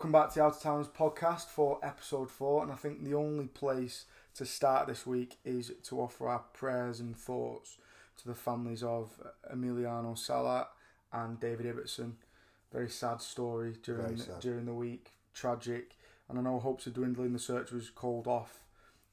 Welcome back to the Out of Towns podcast for episode four, and I think the only place to start this week is to offer our prayers and thoughts to the families of Emiliano Sala and David Ibbotson. Very sad story during the, sad. during the week, tragic, and I know hopes of dwindling. The search was called off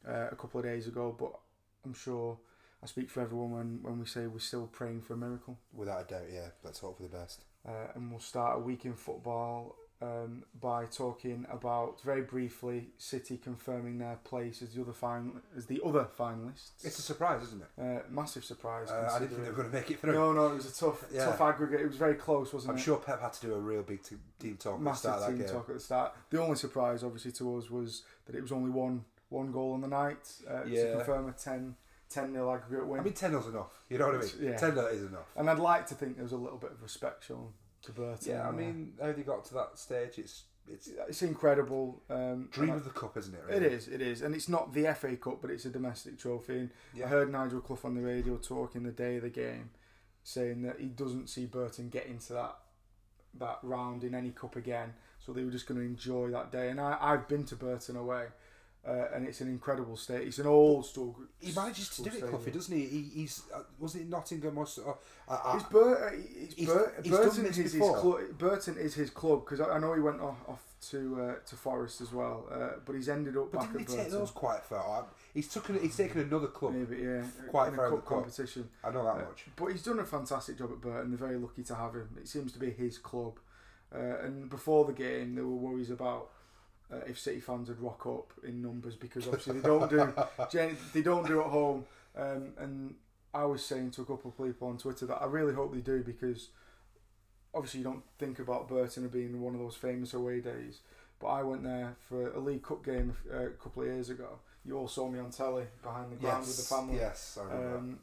uh, a couple of days ago, but I'm sure I speak for everyone when, when we say we're still praying for a miracle. Without a doubt, yeah. Let's hope for the best. Uh, and we'll start a week in football um, by talking about very briefly City confirming their place as the other final as the other finalists. It's a surprise, isn't it? uh, massive surprise. Uh, I didn't think they were going to make it through. No, no, it was a tough, Yeah. tough aggregate. It was very close, wasn't it? I'm sure Pep had to do a real big team talk at the Massive start team that game. talk at the start. The only surprise, obviously, to us was that it was only one one goal on the night uh, to confirm a 10 10 nil aggregate win. I mean, 10 0's enough. You know what I mean? Yeah. 10 0 is enough. and I'd like to think there was a little bit of respect shown to Burton. Yeah, I mean, how they got to that stage, it's it's it's incredible. Um, dream of the cup, isn't it? It Really? is, it is, and it's not the FA Cup, but it's a domestic trophy. And I heard Nigel Clough on the radio talking the day of the game, saying that he doesn't see Burton get into that that round in any cup again. So they were just going to enjoy that day. And I, I've been to Burton away, uh, and it's an incredible state. It's an old school. He manages to do it, Cloughie, doesn't he? he he's uh, wasn't it Nottingham or? Uh, uh, It's Bur- it's He's- Bur- he's Burton is his club. Burton is his club because I, I know he went off, off to uh, to Forest as well, uh, but he's ended up but back didn't at he take Burton. those quite far? Uh, He's taken he's taken another club. Maybe yeah, quite in far a cup competition. I know that Uh, much. But he's done a fantastic job at Burton. They're very lucky to have him. It seems to be his club. Uh, and before the game, there were worries about uh, if City fans would rock up in numbers because obviously they don't do they don't do at home. Um, and I was saying to a couple of people on Twitter that I really hope they do because obviously you don't think about Burton being one of those famous away days. But I went there for a League Cup game uh, a couple of years ago. You all saw me on telly behind the ground with the family. yes, I remember. Um,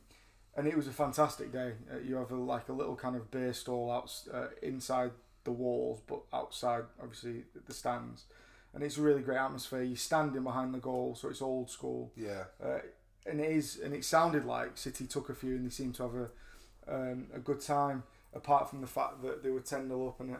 and it was a fantastic day. Uh, you have a, like a little kind of beer stall out uh, inside the walls, but outside, obviously, the stands. And it's a really great atmosphere. You're standing behind the goal, so it's old school. yeah, Uh, and it is, and it sounded like City took a few, and they seemed to have a um, a good time. Apart from the fact that they were ten 0 up and uh,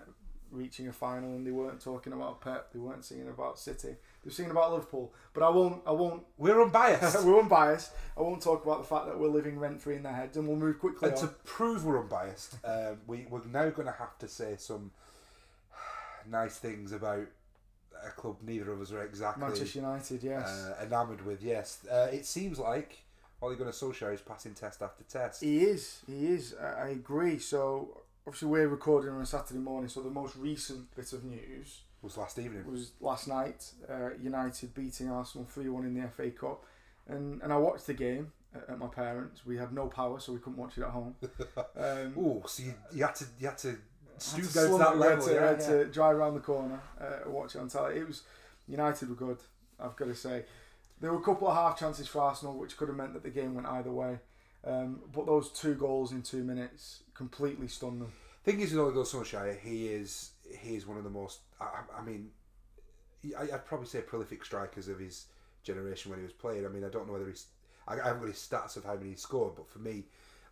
reaching a final, and they weren't talking about Pep, they weren't singing about City, they were singing about Liverpool. But I won't, I won't we're unbiased. we're unbiased. I won't talk about the fact that we're living rent free in their heads, and we'll move quickly And to prove we're unbiased, um, we, we're now going to have to say some nice things about a club neither of us are exactly Manchester United, yes. uh, enamoured with. Yes, uh, it seems like Ole Gunnar Solskjaer is passing test after test. he is, he is. I, I agree. So obviously we're recording on a Saturday morning. So the most recent bit of news was last evening. was last night. Uh, United beating Arsenal three one in the FA Cup, and and I watched the game at, at my parents. We had no power, so we couldn't watch it at home. Um, Oh, so you, you had to you had to stoop to that it, we had level. to, yeah, yeah. to drive around the corner, uh, watch it on telly. It was United were good. I've got to say, there were a couple of half chances for Arsenal, which could have meant that the game went either way. Um, but those two goals in two minutes completely stunned them. Thing is, with Ole Gunnar Solskjaer, he is he is one of the most. I, I- I mean, I, I'd probably say prolific strikers of his generation when he was playing. I mean, I don't know whether he's. I, I haven't got his stats of how many he scored, but for me,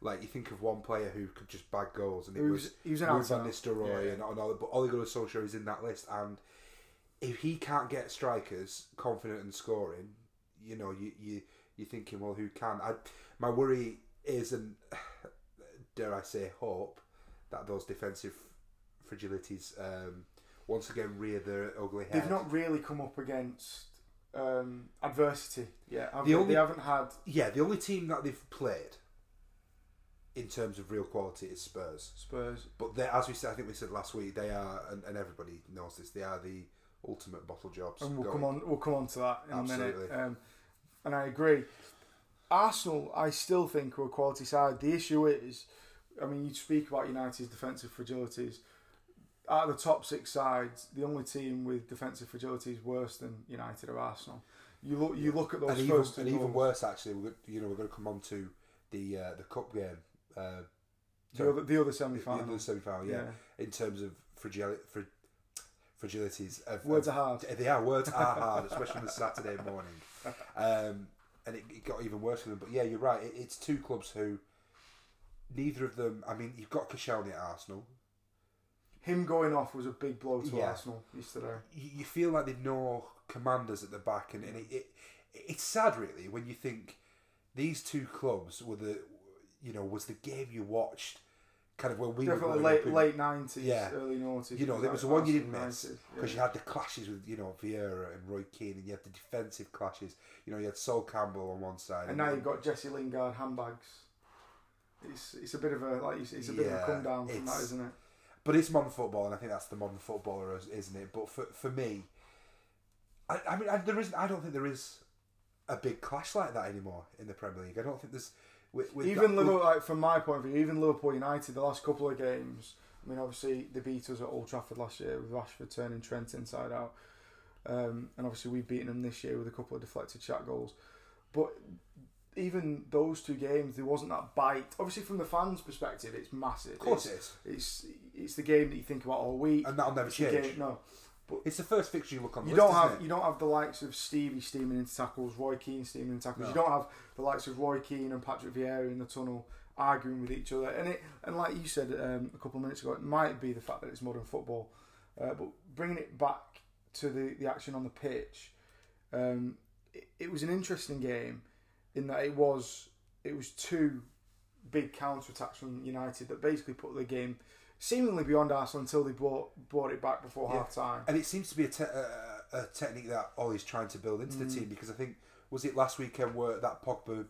like you think of one player who could just bag goals, and it He was, was- he was an Ruud van Nistelrooy Yeah, yeah. and, and all. that, But Ole Gunnar Solskjaer is in that list, and if he can't get strikers confident and scoring, you know, you you you're thinking, well, who can? I my worry is, and dare I say, hope that those defensive fragilities um, once again rear their ugly head. They've not really come up against um, adversity have The only- they haven't had. Yeah, the only team that they've played in terms of real quality is Spurs. Spurs. But they, as we said, I think we said last week, they are, and, and everybody knows this, they are the ultimate bottle jobs. and we'll going. come on. We'll come on to that in a minute. Um, and I agree. Arsenal, I still think are a quality side. The issue is, I mean, you speak about United's defensive fragilities. Out of the top six sides, the only team with defensive fragilities worse than United or Arsenal. You look, you look at those and even, first two and even worse, actually, we're, you know, we're going to come on to the uh, the cup game, uh, the other, the other semi-final. other semi-final, yeah, in terms of fragili- fra- fragilities. Of, Words of- are hard. They are words are hard, especially on a Saturday morning. Um, and it, it got even worse for them. But yeah, you're right. It, it's two clubs who neither of them. I mean, you've got Koscielny at Arsenal. him going off was a big blow to Yeah. Arsenal yesterday. you, you feel like they've no commanders at the back, and, and it, it it's sad really when you think these two clubs were the you know was the game you watched kind of when we Definitely were late late nineties, Yeah. early noughties. You know, there was the one you didn't miss because yeah. you had the clashes with you know Vieira and Roy Keane, and you had the defensive clashes. You know, you had Sol Campbell on one side, And now you've got Jesse Lingard handbags. It's it's a bit of a like you say, it's a bit of a come down from that, it's- isn't it? But it's modern football, and I think that's the modern footballer, is- isn't it? But for for me, I, I mean, I, there is. I don't think there is a big clash like that anymore in the Premier League. I don't think there's. With, with even that- Liverpool, like from my point of view, even Liverpool United, the last couple of games. I mean, obviously they beat us at Old Trafford last year with Rashford turning Trent inside out, um, and obviously we've beaten them this year with a couple of deflected shot goals. But even those two games, there wasn't that bite. Obviously, from the fans' perspective, it's massive. of course, it's, it is, it's it's the game that you think about all week. and that'll never It's change. game- no, It's the first fixture you look on. You list, don't have it? you don't have the likes of Stevie steaming into tackles, Roy Keane steaming into tackles. No. You don't have the likes of Roy Keane and Patrick Vieira in the tunnel arguing with each other. And it and like you said um, a couple of minutes ago, it might be the fact that it's modern football, uh, but bringing it back to the the action on the pitch, um, it, it was an interesting game in that it was it was two big counter attacks from United that basically put the game seemingly beyond Arsenal until they brought brought it back before Yeah. half time. And it seems to be a, te- a, a technique that Ollie's trying to build into the Mm. team because I think was it last weekend where that Pogba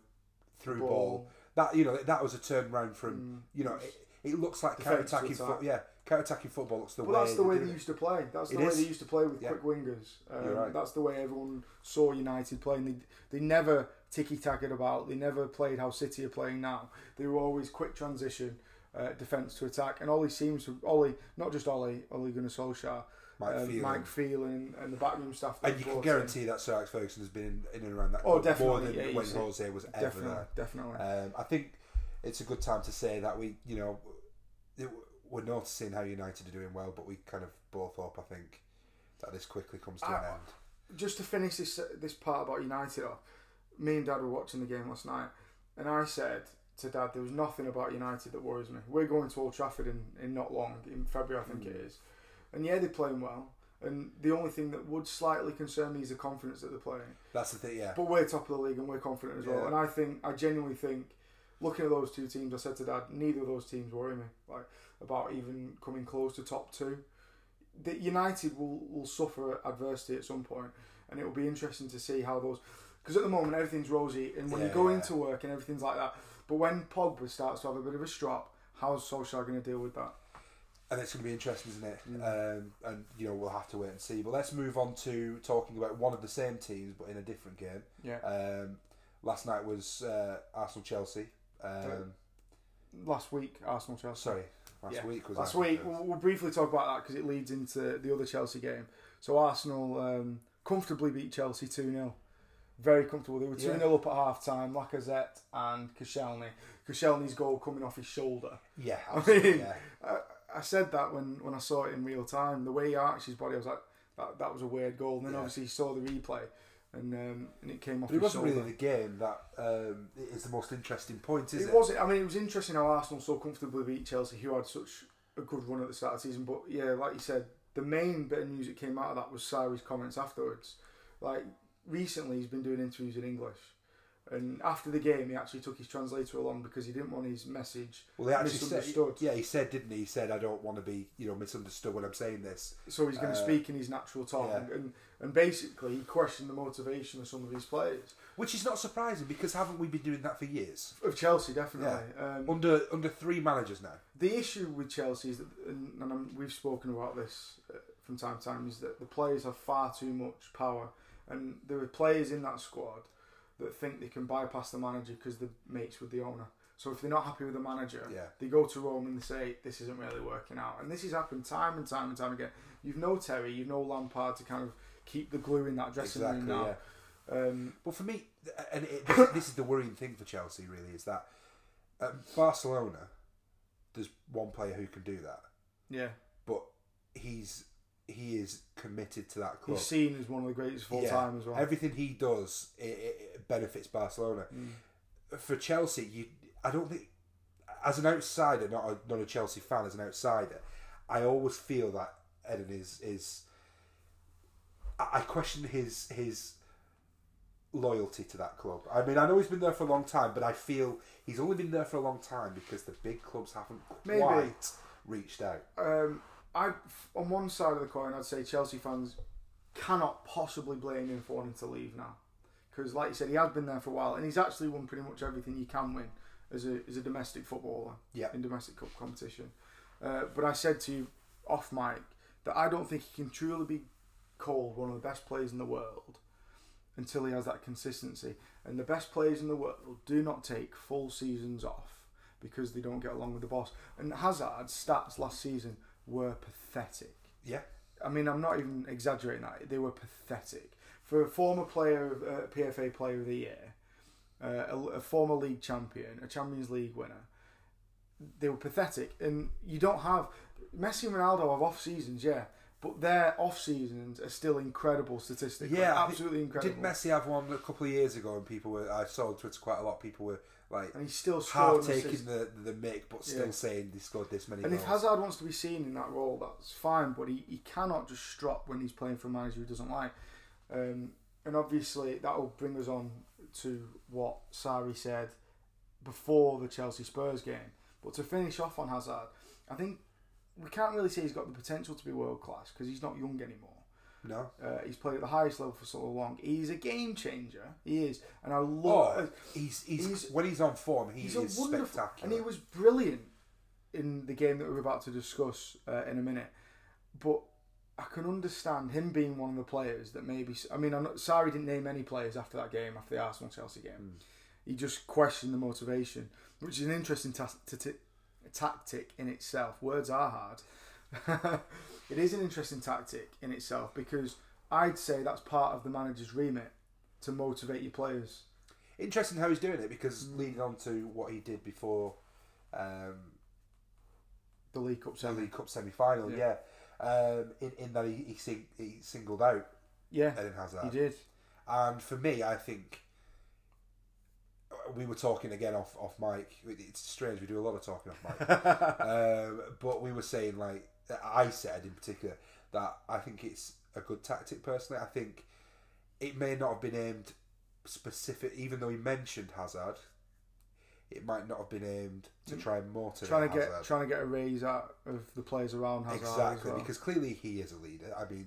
through ball, Ball. that you know that was a turnaround from Mm. you know it, it looks like counter attacking foot yeah counter attacking football looks the But way that's the way they it. used to play. That's the It way is. they used to play with Yeah. quick wingers. Um, right. That's the way everyone saw United playing. They, they never ticky tacked about. They never played how City are playing now. They were always quick transition, uh, defence to attack. And Ollie seems to Ollie, not just Ollie, Ollie Gunnar Solskjaer, Mike um, Phelan. Mike Phelan, and the backroom staff. and you can brought in. guarantee that Sir Alex Ferguson has been in, in and around that Oh, more than yeah, when. Jose was ever Definitely, there. definitely. Um, I think it's a good time to say that we, you know, it, we're noticing how United are doing well, but we kind of both hope, I think, that this quickly comes to an end. just to finish this this part about United off, me and Dad were watching the game last night, and I said to Dad, there was nothing about United that worries me. We're going to Old Trafford in, in not long, in February, I think it mm. is. And yeah, they're playing well. And the only thing that would slightly concern me is the confidence that they're playing. That's the thing, yeah. But we're top of the league and we're confident as well. And I think, I genuinely think, looking at those two teams, I said to Dad, neither of those teams worry me. Like about even coming close to top two. The United will, will suffer adversity at some point. and it will be interesting to see how those. Because at the moment everything's rosy, and when you go Yeah. into work and everything's like that, but when Pogba starts to have a bit of a strop, how's Solskjaer going to deal with that? and it's going to be interesting, isn't it? Mm. Um, and you know we'll have to wait and see. But let's move on to talking about one of the same teams, but in a different game. Yeah. Um, last night was uh, Arsenal Chelsea. Um, Last week, Arsenal Chelsea. sorry, last Yeah. week was Last Arsenal week, we'll, we'll briefly talk about that because it leads into the other Chelsea game. So Arsenal um, comfortably beat Chelsea 2 0. Very comfortable. They were 2 0 Yeah. up at half time. Lacazette and Koscielny. Koscielny's goal coming off his shoulder. Yeah, I mean, yeah. I, I said that when, when I saw it in real time. The way he arched his body, I was like, that, that was a weird goal. And then Yeah. obviously he saw the replay and um, and it came off But it wasn't shoulder. really the game that um, is the most interesting point, is it? it wasn't. I mean, it was interesting how Arsenal so comfortably beat Chelsea, who had such a good run at the start of the season. But yeah, like you said, the main bit of news that came out of that was Sarri's comments afterwards. Like recently, he's been doing interviews in English, and after the game, he actually took his translator along because he didn't want his message. Well, they actually said, misunderstood. yeah, he said, didn't he? He said, "I don't want to be, you know, misunderstood when I'm saying this." So he's going to Uh, speak in his natural tongue, yeah. and and basically he questioned the motivation of some of his players Which is not surprising because haven't we been doing that for years? of Chelsea, definitely. Um, Under under three managers now. The issue with Chelsea is that, and, and we've spoken about this uh, from time to time, is that the players have far too much power, and there are players in that squad that think they can bypass the manager because they're mates with the owner. So if they're not happy with the manager, Yeah. they go to Rome and they say this isn't really working out, and this has happened time and time and time again. You've no Terry, you've no Lampard to kind of keep the glue in that dressing Exactly. room Yeah. Um, But for me, and it, this, this is the worrying thing for Chelsea, really, is that at Barcelona, there's one player who can do that, yeah, but he's he is committed to that club. he's seen as one of the greatest of all Yeah. time as well. Everything he does, it, it, it benefits Barcelona. Mm. For Chelsea, you, I don't think, as an outsider, not a, not a Chelsea fan, as an outsider, I always feel that Eden is is. I I question his his loyalty to that club. I mean, I know he's been there for a long time, but I feel he's only been there for a long time because the big clubs haven't Maybe. quite reached out. Um, I on one side of the coin, I'd say Chelsea fans cannot possibly blame him for wanting to leave now, because like you said, he has been there for a while, and he's actually won pretty much everything you can win as a as a domestic footballer Yeah. in domestic cup competition. Uh, but I said to you off mic that I don't think he can truly be called one of the best players in the world until he has that consistency. And the best players in the world do not take full seasons off because they don't get along with the boss. And Hazard's stats last season were pathetic. Yeah, I mean, I'm not even exaggerating that. They were pathetic. For a former player, of, uh, PFA Player of the Year, uh, a, a former league champion, a Champions League winner, they were pathetic. And you don't have Messi and Ronaldo have off seasons, yeah, but their off seasons are still incredible statistically. Yeah, absolutely incredible. Did Messi have one a couple of years ago, and people were I saw on Twitter quite a lot. of People were like and he's still half taking the the mick, but still Yeah. saying they scored this many And goals. if Hazard wants to be seen in that role, that's fine. But he, he cannot just strop when he's playing for a manager he doesn't like. Um, and obviously that will bring us on to what Sarri said before the Chelsea Spurs game. But to finish off on Hazard, I think we can't really say he's got the potential to be world class because he's not young anymore. No, Uh, he's played at the highest level for so long. He's a game changer. He is, and I oh, love. he's, he's he's- when he's on form, he he's is spectacular. and he was brilliant in the game that we're about to discuss uh, in a minute. But I can understand him being one of the players that maybe. I mean, I'm not, Sarri didn't name any players after that game, after the Arsenal Chelsea game. Hmm. He just questioned the motivation, which is an interesting ta- t- t- tactic in itself. Words are hard. it is an interesting tactic in itself because I'd say that's part of the manager's remit to motivate your players. Interesting how he's doing it because Mm. leading on to what he did before um, The League Cup semi. League Cup semi final, yeah. Um, in, in that he he, sing, he singled out Yeah, Eden Hazard, he did. and for me, I think we were talking again off off mic. It's strange we do a lot of talking off mic, um, but we were saying like I said in particular that I think it's a good tactic. Personally, I think it may not have been aimed specific, even though he mentioned Hazard. It might not have been aimed to try and motivate trying to get Hazard. trying to get a raise out of the players around Hazard. exactly well. because clearly he is a leader. I mean,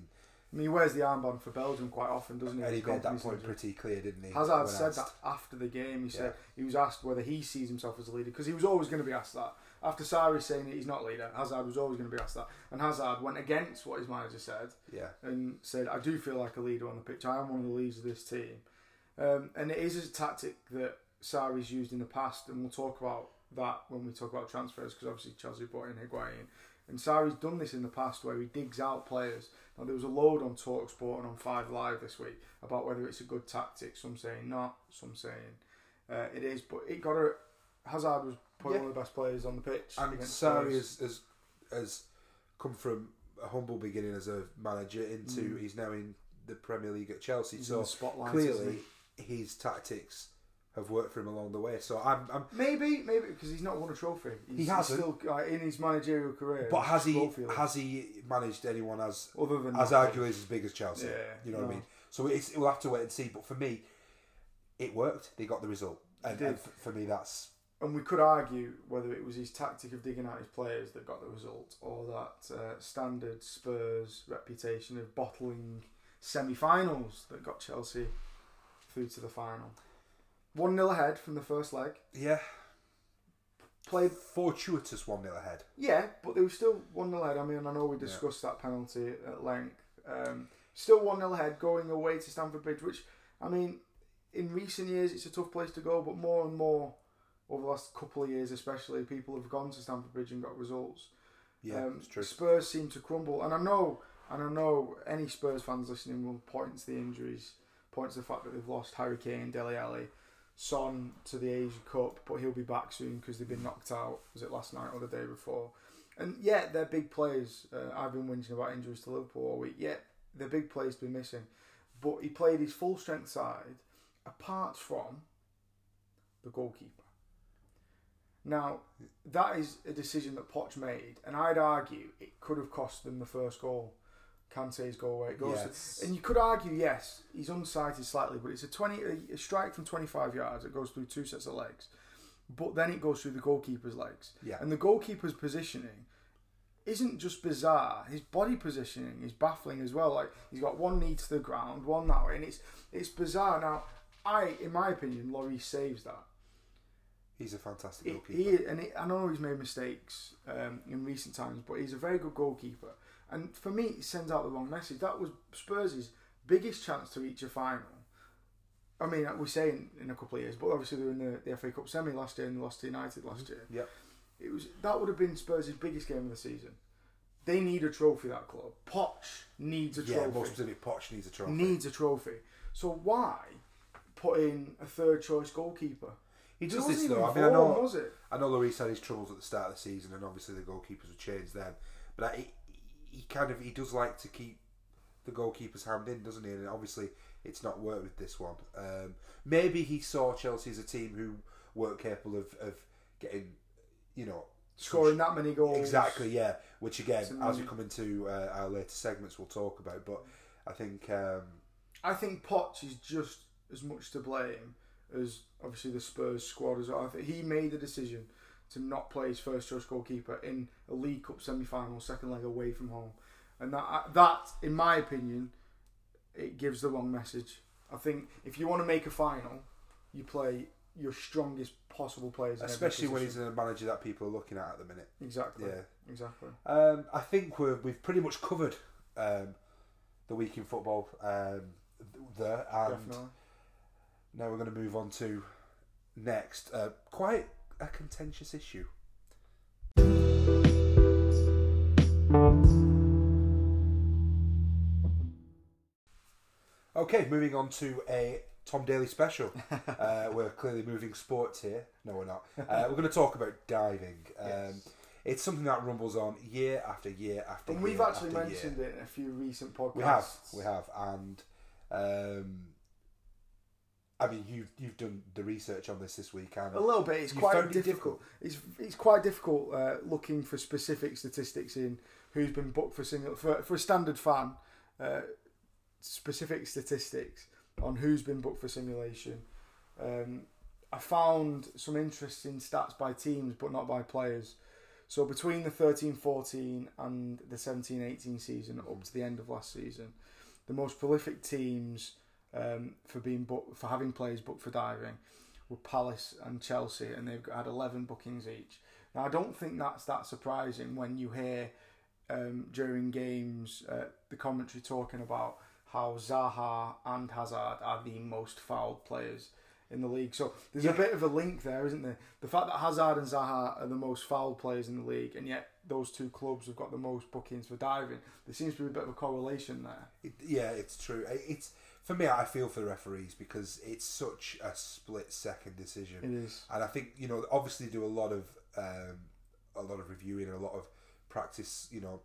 I mean, he wears the armband for Belgium quite often, doesn't he? and he made that point pretty clear, didn't he? Hazard said asked? that after the game. He said he was asked whether he sees himself as a leader because he was always going to be asked that. After Sarri saying that he's not a leader, Hazard was always going to be asked that, and Hazard went against what his manager said Yeah, and said, "I do feel like a leader on the pitch. I am one of the leaders of this team." Um, and it is a tactic that Sarri's used in the past, and we'll talk about that when we talk about transfers because obviously Chelsea brought in Higuain, and Sarri's done this in the past where he digs out players. Now there was a load on Talksport and on Five Live this week about whether it's a good tactic. Some saying not, some saying uh, it is, but it got a Hazard was probably Yeah. one of the best players on the pitch. and against Sarri has, has has come from a humble beginning as a manager into Mm. he's now in the Premier League at Chelsea. He's in so the spotlight. isn't clearly, his tactics have worked for him along the way. So I'm, I'm Maybe, maybe because he's not won a trophy. He's, He hasn't. still uh, in his managerial career. but has he has he managed anyone as other than as nothing. arguably as big as Chelsea? Yeah, you know what I mean. So it's, we'll have to wait and see. But for me, it worked. They got the result, and, did. and for me, that's And we could argue whether it was his tactic of digging out his players that got the result, or that uh, standard Spurs reputation of bottling semi-finals that got Chelsea through to the final. One 0 ahead from the first leg. yeah Played, fortuitous one 0 ahead. yeah, but they were still one 0 ahead. I mean, I know we discussed that penalty at length. Um, still one 0 ahead, going away to Stamford Bridge, which I mean, in recent years it's a tough place to go, but more and more over the last couple of years, especially, people have gone to Stamford Bridge and got results. Yeah, um, it's true. Spurs seem to crumble, and I know, and I know any Spurs fans listening will point to the injuries, point to the fact that they've lost Harry Kane, Dele Alli, Son to the Asia Cup, but he'll be back soon because they've been knocked out. Was it last night or the day before? And yeah, they're big players. Uh, I've been whinging about injuries to Liverpool all week. Yeah, they're big players to be missing, but he played his full strength side apart from the goalkeeper. Now, that is a decision that Poch made, and I'd argue it could have cost them the first goal. Kante's goal where it goes. Yes. And you could argue, yes, he's unsighted slightly, but it's a twenty a strike from twenty five yards. It goes through two sets of legs, but then it goes through the goalkeeper's legs. Yeah. And the goalkeeper's positioning isn't just bizarre. His body positioning is baffling as well. Like he's got one knee to the ground, one that way, and it's it's bizarre. Now, I, in my opinion, Lloris saves that. He's a fantastic goalkeeper. he and he, I know he's made mistakes um, in recent times, but he's a very good goalkeeper. And for me, it sends out the wrong message. That was Spurs' biggest chance to reach a final. I mean, we say in, in a couple of years, but obviously they were in the, the FA Cup semi last year and they lost to United last year. Yep. It was that would have been Spurs' biggest game of the season. They need a trophy. That club, Poch needs a Yeah, trophy. most specific, Poch needs a trophy. needs a trophy. So why put in a third choice goalkeeper? He does this even though. I mean, I know, was it? I know Lloris had his troubles at the start of the season, and obviously the goalkeepers were changed then. But I, he, he kind of he does like to keep the goalkeeper's hand in, doesn't he? And obviously it's not worked with this one. Um, maybe he saw Chelsea as a team who weren't capable of, of getting, you know, Scoring that many goals. Exactly, yeah. Which again, as we come into uh, our later segments, we'll talk about. But I think um, I think Poch is just as much to blame as obviously the Spurs squad as well. I think he made the decision to not play his first choice goalkeeper in a League Cup semi final, second leg away from home, and that that, in my opinion, it gives the wrong message. I think if you want to make a final, you play your strongest possible players, especially when he's a manager that people are looking at at the minute. exactly, Yeah. exactly. Um, I think we're, we've pretty much covered um, the week in football um, there, and Definitely. Now we're going to move on to next uh, quite a contentious issue. Okay, moving on to a Tom Daley special. uh, we're clearly moving sports here. No, we're not. Uh, we're going to talk about diving. Um, Yes. It's something that rumbles on year after year after And year. we've actually mentioned year. it in a few recent podcasts. We have, we have, and um, I mean, you've you've done the research on this this week, and A little bit. It's quite it difficult. It's it's quite difficult uh, looking for specific statistics in who's been booked for single for for a standard fan. Uh, specific statistics on who's been booked for simulation. Um, I found some interesting stats by teams, but not by players. So between the 13-14 and the 17-18 season, up to the end of last season, the most prolific teams um, for being booked for having players booked for diving were Palace and Chelsea, and they've had 11 bookings each. Now, I don't think that's that surprising when you hear um, during games uh, the commentary talking about how Zaha and Hazard are the most fouled players in the league. So there's Yeah. a bit of a link there, isn't there? The fact that Hazard and Zaha are the most fouled players in the league, and yet those two clubs have got the most bookings for diving. There seems to be a bit of a correlation there. it, yeah, it's true. It- It's for me. I feel for the referees because it's such a split second decision. It is. and I think you know obviously do a lot of um, a lot of reviewing and a lot of practice you know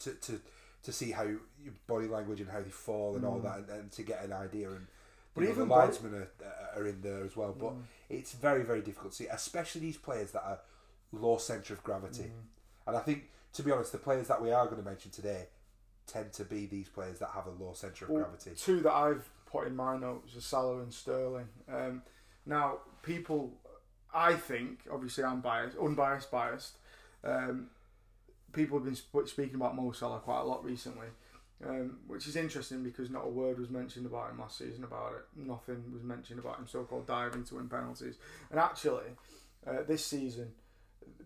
to to to see how your body language and how they fall and all Mm. that and, and to get an idea and But know, even the body- linesmen are, are in there as well but Mm. it's very very difficult to see especially these players that are low centre of gravity Mm. and I think to be honest the players that we are going to mention today tend to be these players that have a low centre of Well, gravity Two that I've put in my notes are Salah and Sterling. Um, now, people, I think, obviously I'm biased, unbiased, biased. Um, people have been sp- speaking about Mo Salah quite a lot recently, um, which is interesting because not a word was mentioned about him last season about it. Nothing was mentioned about him so-called diving to win penalties. And actually, uh, this season,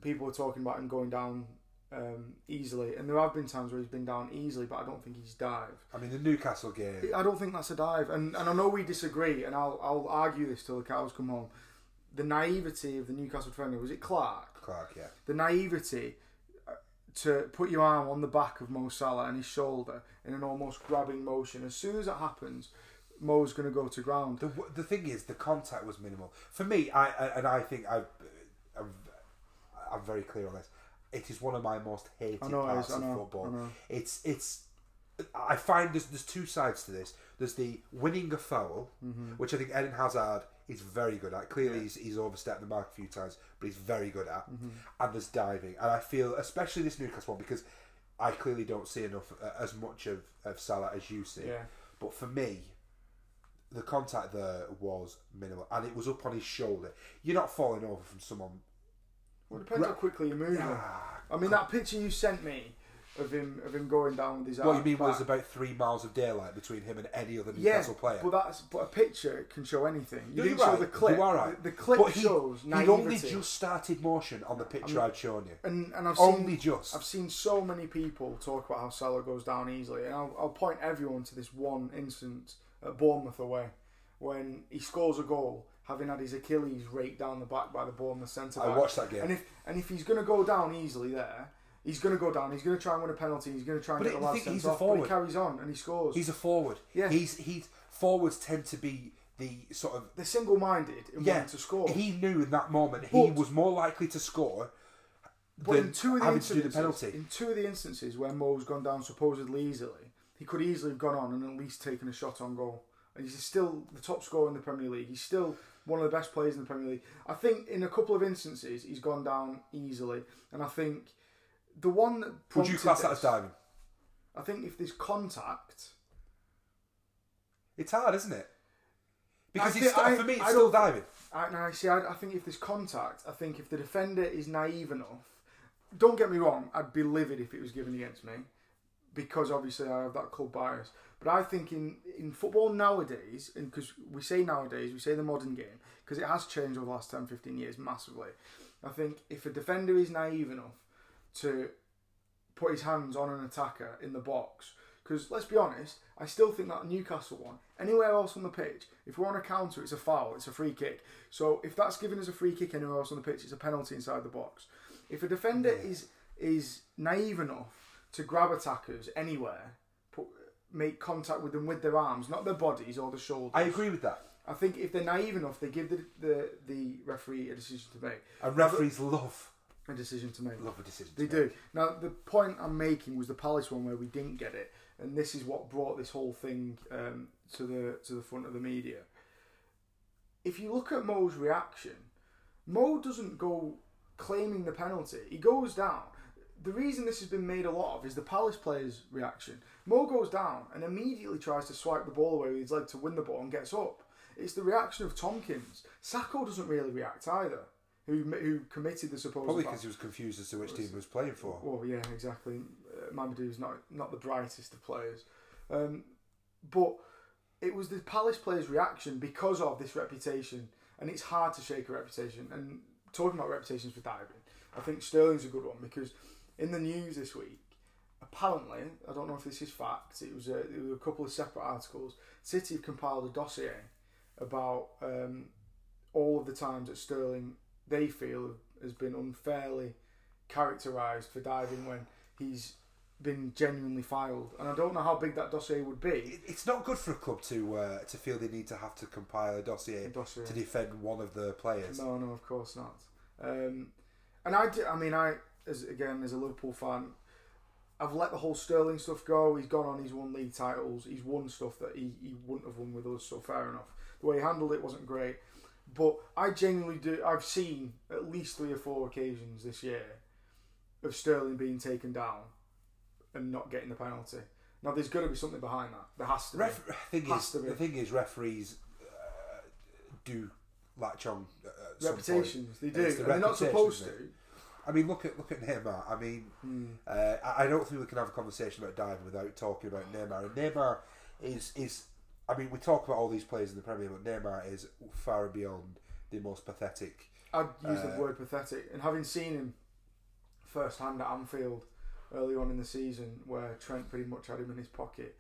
people were talking about him going down um, easily, and there have been times where he's been down easily, but I don't think he's dived. I mean the Newcastle game I don't think that's a dive, and and I know we disagree, and I'll I'll argue this till the cows come home. The naivety of the Newcastle defender was it Clark? Clark yeah The naivety uh, to put your arm on the back of Mo Salah and his shoulder in an almost grabbing motion. As soon as it happens, Mo's going to go to ground. The, the thing is, the contact was minimal for me. I, I and I think I, I'm, I'm very clear on this. It is one of my most hated know parts of know. football. I. It's it's. I find there's there's two sides to this. There's the winning a foul, Mm-hmm. which I think Eden Hazard is very good at. Clearly, he's, he's overstepped the mark a few times, but he's very good at. Mm-hmm. And there's diving, and I feel especially this Newcastle one because I clearly don't see enough uh, as much of, of Salah as you see. Yeah. But for me, the contact there was minimal, and it was up on his shoulder. You're not falling over from someone. Well, it depends how quickly you move. them. I mean, that picture you sent me of him of him going down with his arm. What you mean back, was about three miles of daylight between him and any other yeah, Newcastle player? but that's but a picture can show anything. You No, didn't you're show the clip. You are right. The, the clip but he, shows he'd only just started motion on the picture I'd shown you. and and I've Only seen just. I've seen so many people talk about how Salah goes down easily, and I'll, I'll point everyone to this one instance at Bournemouth away when he scores a goal, having had his Achilles raked down the back by the Bournemouth centre back. I watched that game. And if and if he's going to go down easily there, he's going to go down. He's going to try and win a penalty. He's going to try and But get the last sent off. But he carries on and he scores. He's a forward. Yeah. He's he's forwards tend to be the sort of They're single-minded in yeah. wanting to score. He knew in that moment he was more likely to score But than in two of the having to do the penalty. in two of the instances where Mo's gone down supposedly easily, he could easily have gone on and at least taken a shot on goal. And he's still the top scorer in the Premier League. He's still one of the best players in the Premier League. I think in a couple of instances he's gone down easily, and I think the one that Would you class that as diving? I think if there's contact, It's hard, isn't it? Because it's still, I- for me, it's I still diving. I, now, see, I, I think if there's contact, I think if the defender is naive enough, don't get me wrong, I'd be livid if it was given against me, because obviously I have that club bias. But I think in, in football nowadays, and because we say nowadays, we say the modern game, because it has changed over the last 10, 15 years massively. I think if a defender is naive enough to put his hands on an attacker in the box, because let's be honest, I still think that Newcastle one, anywhere else on the pitch, if we're on a counter, it's a foul, it's a free kick. So if that's given as a free kick anywhere else on the pitch, it's a penalty inside the box. If a defender is is naive enough to grab attackers anywhere, put, make contact with them with their arms, not their bodies or the shoulders. I agree with that. I think if they're naive enough, they give the the, the referee a decision to make. And referees love A decision to make. love a decision. They do. make. Now, the point I'm making was the Palace one where we didn't get it, and this is what brought this whole thing um, to the to the front of the media. If you look at Mo's reaction, Mo doesn't go claiming the penalty. He goes down. The reason this has been made a lot of is the Palace player's reaction. Mo goes down and immediately tries to swipe the ball away with his leg to win the ball and gets up. It's the reaction of Tomkins. Sakho doesn't really react either, who who committed the supposed Probably because he was confused as to which team he was playing for. Well, yeah, exactly. Uh, Mamadou's not not the brightest of players, um, but it was the Palace players' reaction because of this reputation, and it's hard to shake a reputation. And talking about reputations for diving, I think Sterling's a good one because in the news this week, apparently, I don't know if this is fact. It was a, it was a couple of separate articles. City have compiled a dossier about um, all of the times that Sterling they feel has been unfairly characterised for diving when he's been genuinely filed. And I don't know how big that dossier would be. It's not good for a club to uh, to feel they need to have to compile a dossier, A dossier. to defend one of the players. No, no, of course not. Um, and I, do, I mean, I as again as a Liverpool fan, I've let the whole Sterling stuff go. He's gone on. He's won league titles. He's won stuff that he, he wouldn't have won with us. So fair enough. The way he handled it wasn't great, but I genuinely do. I've seen at least three or four occasions this year of Sterling being taken down and not getting the penalty. Now there's got to be something behind that. There has to be. Thing Has is, to be. the thing is, referees uh, do latch on uh, at some point. reputations. They do. The And they're not supposed to. I mean, look at look at Neymar. I mean, Hmm. uh, I I don't think we can have a conversation about diving without talking about Neymar. And Neymar is is. I mean, we talk about all these players in the Premier, but Neymar is far and beyond the most pathetic. I'd use Uh, the word pathetic. And having seen him firsthand at Anfield early on in the season, where Trent pretty much had him in his pocket,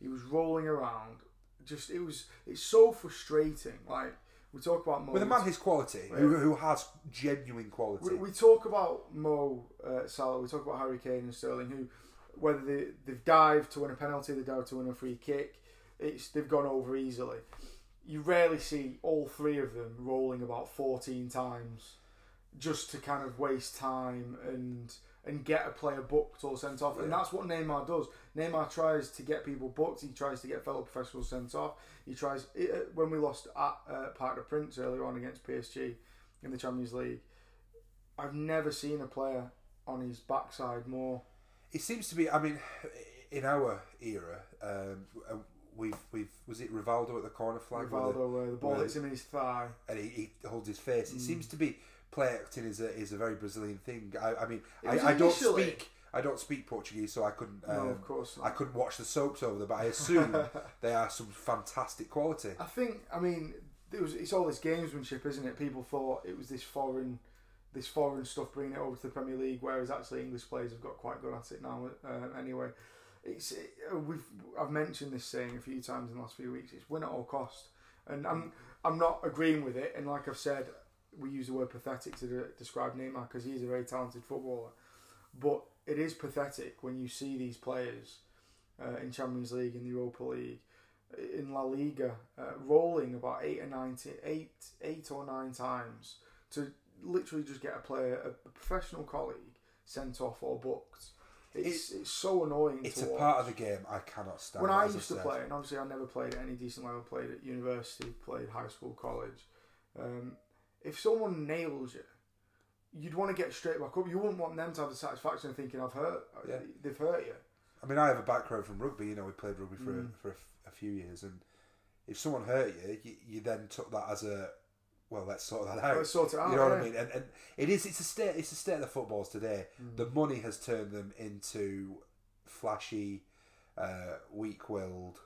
he was rolling around. Just it was it's so frustrating. Like we talk about Mo. With a man his quality, who, who has genuine quality. we, we talk about Mo uh, Salah. We talk about Harry Kane and Sterling, who whether they they've dived to win a penalty, they dived to win a free kick. It's they've gone over easily. You rarely see all three of them rolling about fourteen times just to kind of waste time and and get a player booked or sent off. And that's what Neymar does. Neymar tries to get people booked. He tries to get fellow professionals sent off. He tries it, uh, when we lost at uh, Parc des Princes earlier on against PSG in the Champions League. I've never seen a player on his backside more. It seems to be. I mean, in our era, um, we've we've was it Rivaldo at the corner flag, the- Rivaldo, where the ball where- hits him in his thigh. and he, he holds his face. Mm. It seems to be play acting is a is a very Brazilian thing. I, I mean, I, I don't speak I don't speak Portuguese, so I couldn't. Um, no, of course. Not. I couldn't watch the soaps over there, but I assume they are some fantastic quality. I think. I mean, it was. It's all this gamesmanship, isn't it? People thought it was this foreign, this foreign stuff bringing it over to the Premier League, whereas actually English players have got quite good at it now. Uh, anyway, it's it, uh, we've I've mentioned this saying a few times in the last few weeks. It's win at all cost, and I'm I'm not agreeing with it. And like I've said, we use the word pathetic to de- describe Neymar because he is a very talented footballer, but it is pathetic when you see these players uh, in Champions League, in the Europa League, in La Liga, uh, rolling about eight or nine, eight, eight or nine times to literally just get a player, a, professional colleague, sent off or booked. It's it's so annoying. It's a watch. part of the game I cannot stand. When I used to play, and obviously I never played at any decent level, played at university, played high school, college. Um, if someone nails you, you'd want to get straight back up. You wouldn't want them to have the satisfaction of thinking I've hurt, Yeah. they've hurt you. I mean, I have a background from rugby. You know, we played rugby for Mm. a, for a, a few years, and if someone hurt you, you, you then took that as a well, let's sort that out. Let's sort it out. you know what. I mean? And, and it is it's a state it's a state of the footballs today. Mm. The money has turned them into flashy, uh, weak-willed.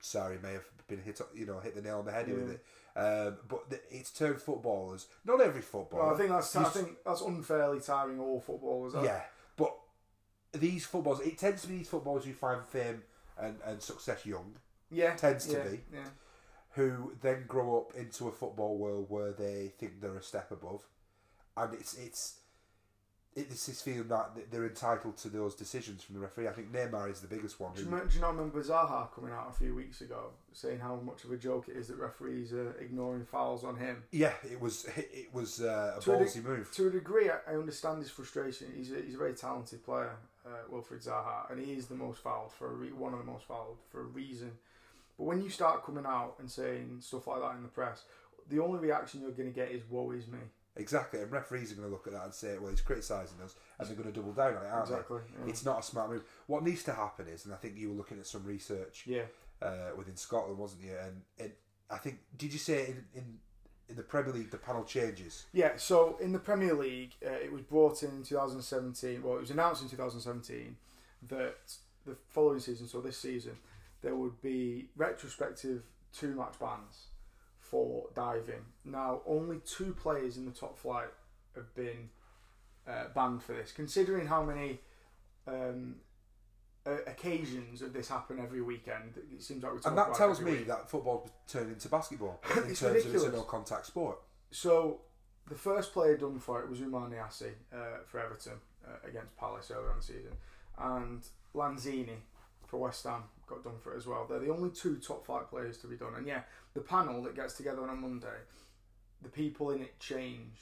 Sorry, may have been hit. You know, hit the nail on the head with it. Um, but it's turned footballers. Not every footballer. Well, I think that's I think that's unfairly tiring all footballers. Yeah, but these footballers, it tends to be these footballers who find fame and, and success young, yeah, Tends to yeah, be. Yeah, who then grow up into a football world where they think they're a step above, and it's it's it's this feeling that they're entitled to those decisions from the referee. I think Neymar is the biggest one. do you, remember, do you not remember Zaha coming out a few weeks ago saying how much of a joke it is that referees are ignoring fouls on him? yeah, it was it was uh, a To a de- ballsy move. To a degree, I, understand his frustration. He's a, he's a very talented player, uh, Wilfried Zaha, and he is the most fouled for a re- one of the most fouled for a reason. But when you start coming out and saying stuff like that in the press, the only reaction you're going to get is "woe is me." Exactly, and referees are going to look at that and say, "Well, he's criticising us," and they're going to double down on it, aren't exactly. they? yeah. It's not a smart move. What needs to happen is, and I think you were looking at some research yeah. uh, within Scotland, wasn't you? And, and I think did you say in, in in the Premier League the panel changes? Yeah, so in the Premier League, uh, it was brought in in 2017. Well, it was announced in 2017 that the following season, so this season, there would be retrospective two match bans for diving. Now, only two players in the top flight have been uh, banned for this, considering how many um, uh, occasions of this happen every weekend. It seems like we talk And that tells me week. that football's turned into basketball in It's terms of it's ridiculous. a no contact sport. So the first player done for it was Oumar Niasse uh, for Everton uh, against Palace earlier on the season, and Lanzini for West Ham got done for it as well. They're the only two top flight players to be done. And yeah, the panel that gets together on a Monday, the people in it change.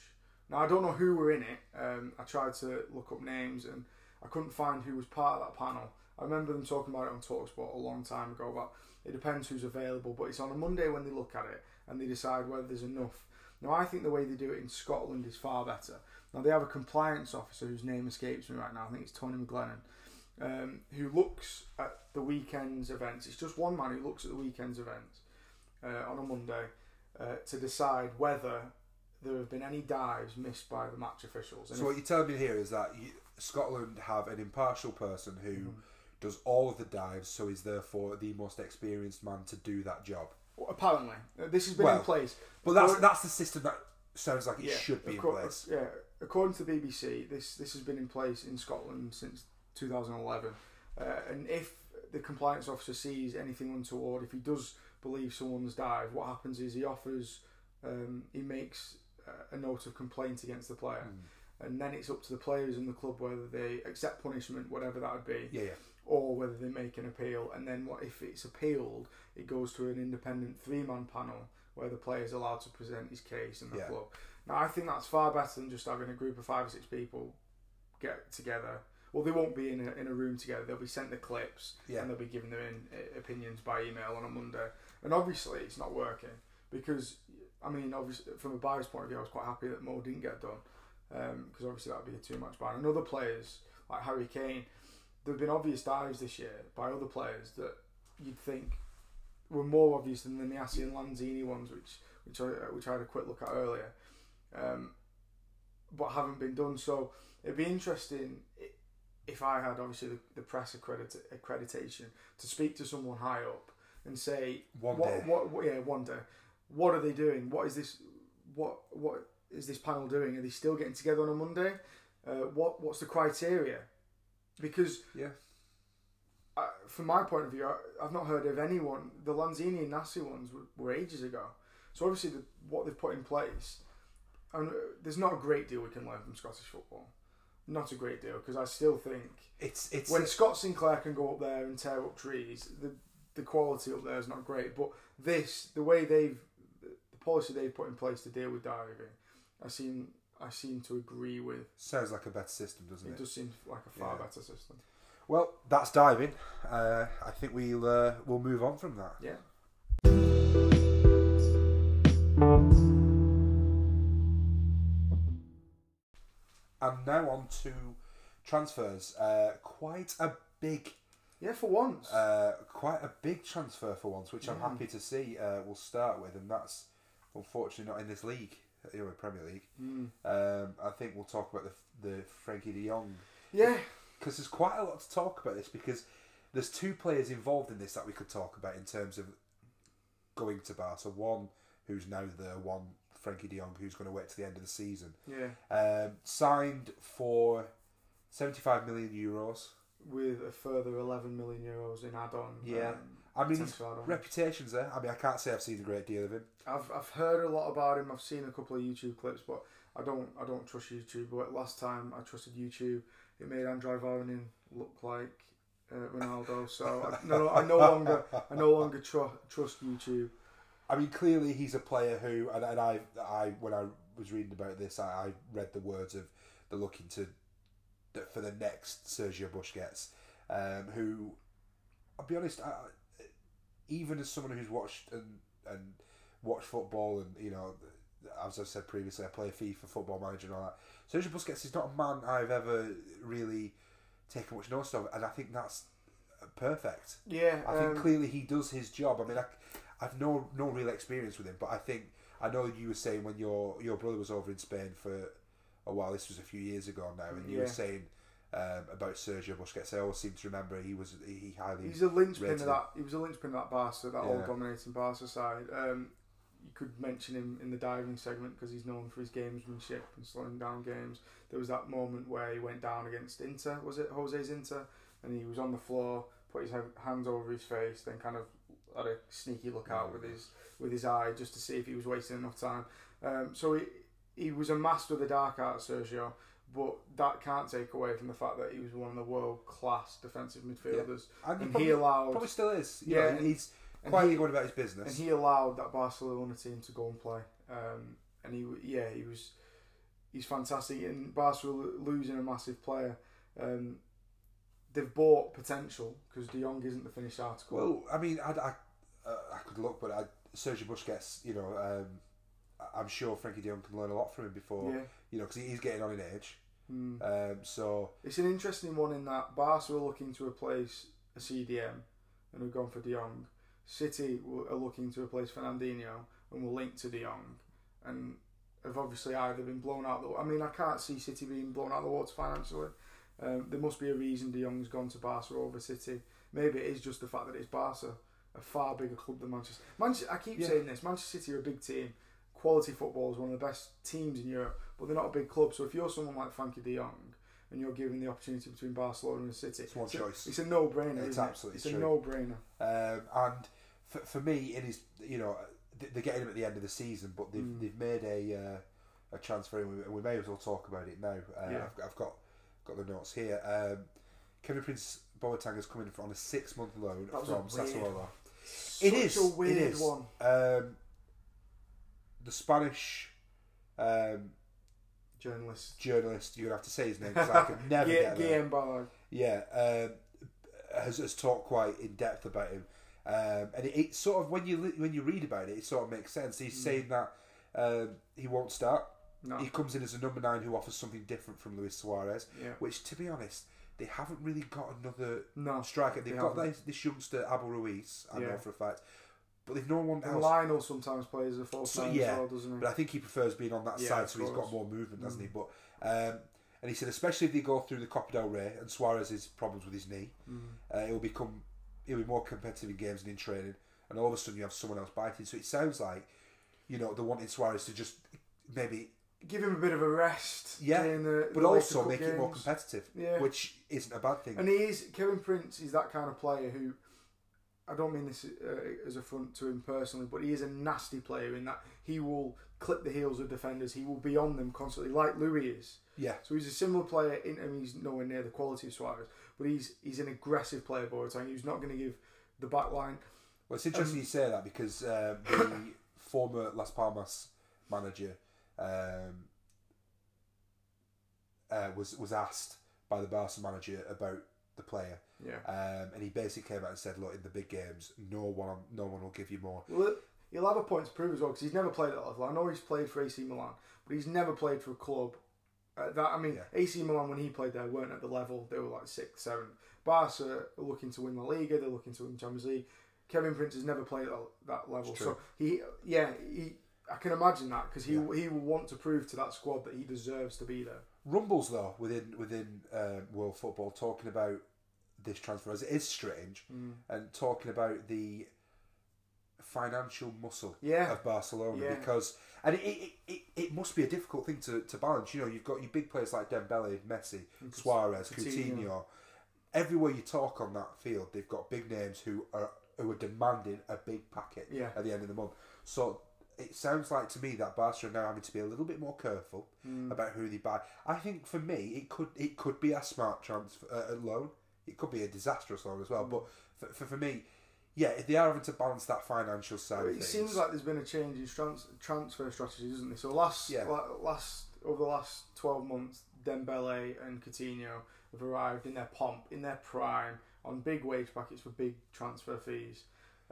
Now I don't know who were in it. Um, I tried to look up names and I couldn't find who was part of that panel. I remember them talking about it on Talksport a long time ago. But it depends who's available. But it's on a Monday when they look at it and they decide whether there's enough. Now I think the way they do it in Scotland is far better. Now they have a compliance officer whose name escapes me right now. I think it's Tony McGlennan, um, who looks at the weekend's events. It's just one man who looks at the weekend's events uh, on a Monday uh, to decide whether there have been any dives missed by the match officials. And So if- what you're telling me here is that you, Scotland have an impartial person who Mm-hmm. does all of the dives, so he's therefore the most experienced man to do that job. apparently uh, this has been Well, in place. But that's Or- that's the system that sounds like it Yeah, should be in place. Yeah, according to the BBC, this this has been in place in Scotland since 2011, uh, and if the compliance officer sees anything untoward, if he does believe someone's died, what happens is he offers, um, he makes uh, a note of complaint against the player, Mm. and then it's up to the players and the club whether they accept punishment, whatever that would be, Yeah, yeah. or whether they make an appeal. And then what if it's appealed? It goes to an independent three-man panel where the player is allowed to present his case in the Yeah. club. Now, I think that's far better than just having a group of five or six people get together. Well, they won't be in a, in a room together. They'll be sent the clips Yeah. and they'll be giving their in, uh, opinions by email on a Monday. And obviously, it's not working because, I mean, obviously, from a buyer's point of view, I was quite happy that Mo didn't get done because obviously that would be a too much buy. And other players like Harry Kane, there have been obvious dives this year by other players that you'd think were more obvious than the Niasse and Lanzini ones, which which I which I had a quick look at earlier, um, but haven't been done. So it'd be interesting if I had obviously the, the press accredit, accreditation to speak to someone high up and say One what, day. what, what yeah one day. What are they doing? What is this what what is this panel doing? Are they still getting together on a Monday? Uh, what what's the criteria? Because Yeah. uh, from my point of view I, I've not heard of anyone the Lanzini and Niasse ones were, were ages ago. So obviously the, what they've put in place and uh, there's not a great deal we can learn from Scottish football not a great deal because I still think It's it's when Scott Sinclair can go up there and tear up trees, the the quality up there is not great. But this, the way they've, the policy they've put in place to deal with diving, I seem I seem to agree with. sounds like a better system, doesn't It it? does seem like a far Yeah. better system. Well, that's diving. Uh, I think we'll uh, we'll move on from that. Yeah. And now on to transfers. Uh, quite a big, Yeah, for once. uh, quite a big transfer for once, which I'm Mm. happy to see. Uh, we'll start with, and that's unfortunately not in this league, you know, Premier League. Mm. Um, I think we'll talk about the the Frankie De Jong Yeah, because there's quite a lot to talk about this because there's two players involved in this that we could talk about in terms of going to Barca. One who's now there, one Frankie De Jong who's going to wait to the end of the season. yeah. Um, signed for 75 million euros. With a further 11 million euros in add-on. Yeah. um, I mean, reputation's there. I mean, I can't say I've seen a great deal of him. I've I've heard a lot about him. I've seen a couple of YouTube clips, but I don't I don't trust YouTube. But last time I trusted YouTube, it made Andrei Voronin look like uh, Ronaldo. So I no I no longer I no longer tr- trust YouTube. I mean, clearly he's a player who, and, and I, I when I was reading about this, I, I read the words of they're looking to for the next Sergio Busquets, um, who, I'll be honest, I, even as someone who's watched and and watched football, and you know, as I said previously, I play FIFA Football Manager and all that. Sergio Busquets is not a man I've ever really taken much notice of, and I think that's perfect. Yeah, I think um, clearly he does his job. I mean, I, I've no no real experience with him, but I think I know you were saying when your your brother was over in Spain for a while. This was a few years ago now, and you were saying um, about Sergio Busquets. I always seem to remember he was he highly. he's a linchpin of that. He was a linchpin of that Barca, that Yeah. all dominating Barca side. Um, you could mention him in the diving segment because he's known for his gamesmanship and slowing down games. There was that moment where he went down against Inter, was it Jose's Inter, and he was on the floor, put his hands over his face, then kind of had a sneaky look out with his with his eye just to see if he was wasting enough time. Um, so he he was a master of the dark arts, Sergio. But that can't take away from the fact that he was one of the world class defensive midfielders, and he and probably, he allowed probably still is. Yeah, know, and- he's and quietly he- going about his business. and he allowed that Barcelona team to go and play. Um, and he, yeah, he was, he's fantastic. And Barcelona losing a massive player, um, they've bought potential because De Jong isn't the finished article. well, I mean, I, I, uh, I could look, but I, Sergio Busquets, you know, um, I'm sure Frankie De Jong can learn a lot from him before, yeah, you know, because he's getting on in age. mm. Um, so it's an interesting one in that Barca are looking to replace a CDM and have gone for De Jong. City are looking to replace Fernandinho and will link to De Jong, and have obviously either been blown out. The, I mean, I can't see City being blown out of the water financially. Um, there must be a reason De Jong's gone to Barca over City. Maybe it is just the fact that it's Barca, a far bigger club than Manchester. Manchester I keep Yeah. saying this: Manchester City are a big team. Quality football is one of the best teams in Europe, but they're not a big club. So if you're someone like Frankie De Jong and you're given the opportunity between Barcelona and City, It's one a- choice. It's a no-brainer. It's isn't it? absolutely It's a no-brainer. Um, and for, for me, it is you know they're getting him at the end of the season, but they've Mm. they've made a uh, a transfer, and we, we may as well talk about it now. Uh, Yeah. I've, I've got got the notes here. Um, Kevin Prince Boateng has come in for on a six month loan from Sassuolo. It is a weird it is. one. Um, the Spanish um, Journalist. journalist, you're gonna have to say his name because I can never get that. Yeah, um, has, has talked quite in depth about him, um, and it, it sort of when you when you read about it, it sort of makes sense. He's Mm. saying that um, he won't start. No. He comes in as a number nine who offers something different from Luis Suarez, Yeah. which, to be honest, they haven't really got another No. striker. They've They got this, this youngster Abel Ruiz, I know for a fact, but they've no one And else. Lionel sometimes plays a false So, yeah, as well, doesn't he? But I think he prefers being on that Yeah, side, so he's got more movement, hasn't he? Mm. But um, and he said, especially if they go through the Copa del Rey and Suarez's problems with his knee, Mm. uh, it will become he'll be more competitive in games and in training, and all of a sudden you have someone else biting. So it sounds like you know they wanted Suarez to just maybe, Give him a bit of a rest. Yeah, the, but the also make cup it more competitive, Yeah. which isn't a bad thing. And he is Kevin Prince is that kind of player who I don't mean this uh, as a front to him personally, but he is a nasty player in that he will clip the heels of defenders. He will be on them constantly, like Louis is. yeah, So he's a similar player. In, I mean, he's nowhere near the quality of Suarez, but he's he's an aggressive player. Boateng. He's not going to give the back line. well, it's interesting Um, you say that because um, the former Las Palmas manager um, uh, was was asked by the Barca manager about the player. Yeah. Um, and he basically came out and said, "Look, in the big games, no one, no one will give you more." Well, he'll have a point to prove as well because he's never played at that level. I know he's played for AC Milan, but he's never played for a club. Uh, that I mean, Yeah. AC Milan when he played there weren't at the level. They were like sixth, seventh. Barca are looking to win La Liga. They're looking to win Champions League. Kevin Prince has never played at that level. So he, yeah, he. I can imagine that because he Yeah. he will want to prove to that squad that he deserves to be there. Rumbles though within within um, world football talking about this transfer as it is strange Mm. and talking about the financial muscle Yeah. of Barcelona Yeah. because and it, it, it, it must be a difficult thing to, to balance. You know, you've got your big players like Dembele, Messi, And Suarez, Coutinho. Coutinho. Everywhere you talk on that field, they've got big names who are who are demanding a big packet Yeah. at the end of the month. So it sounds like to me that Barca are now having to be a little bit more careful Mm. about who they buy. I think for me, it could it could be a smart transfer uh, loan. It could be a disastrous loan as well. But for, for, for me, yeah, if they are having to balance that financial side. It seems like there's been a change in trans- transfer strategy, doesn't there? So last, Yeah. la- last over the last twelve months, Dembele and Coutinho have arrived in their pomp, in their prime, on big wage packets for big transfer fees,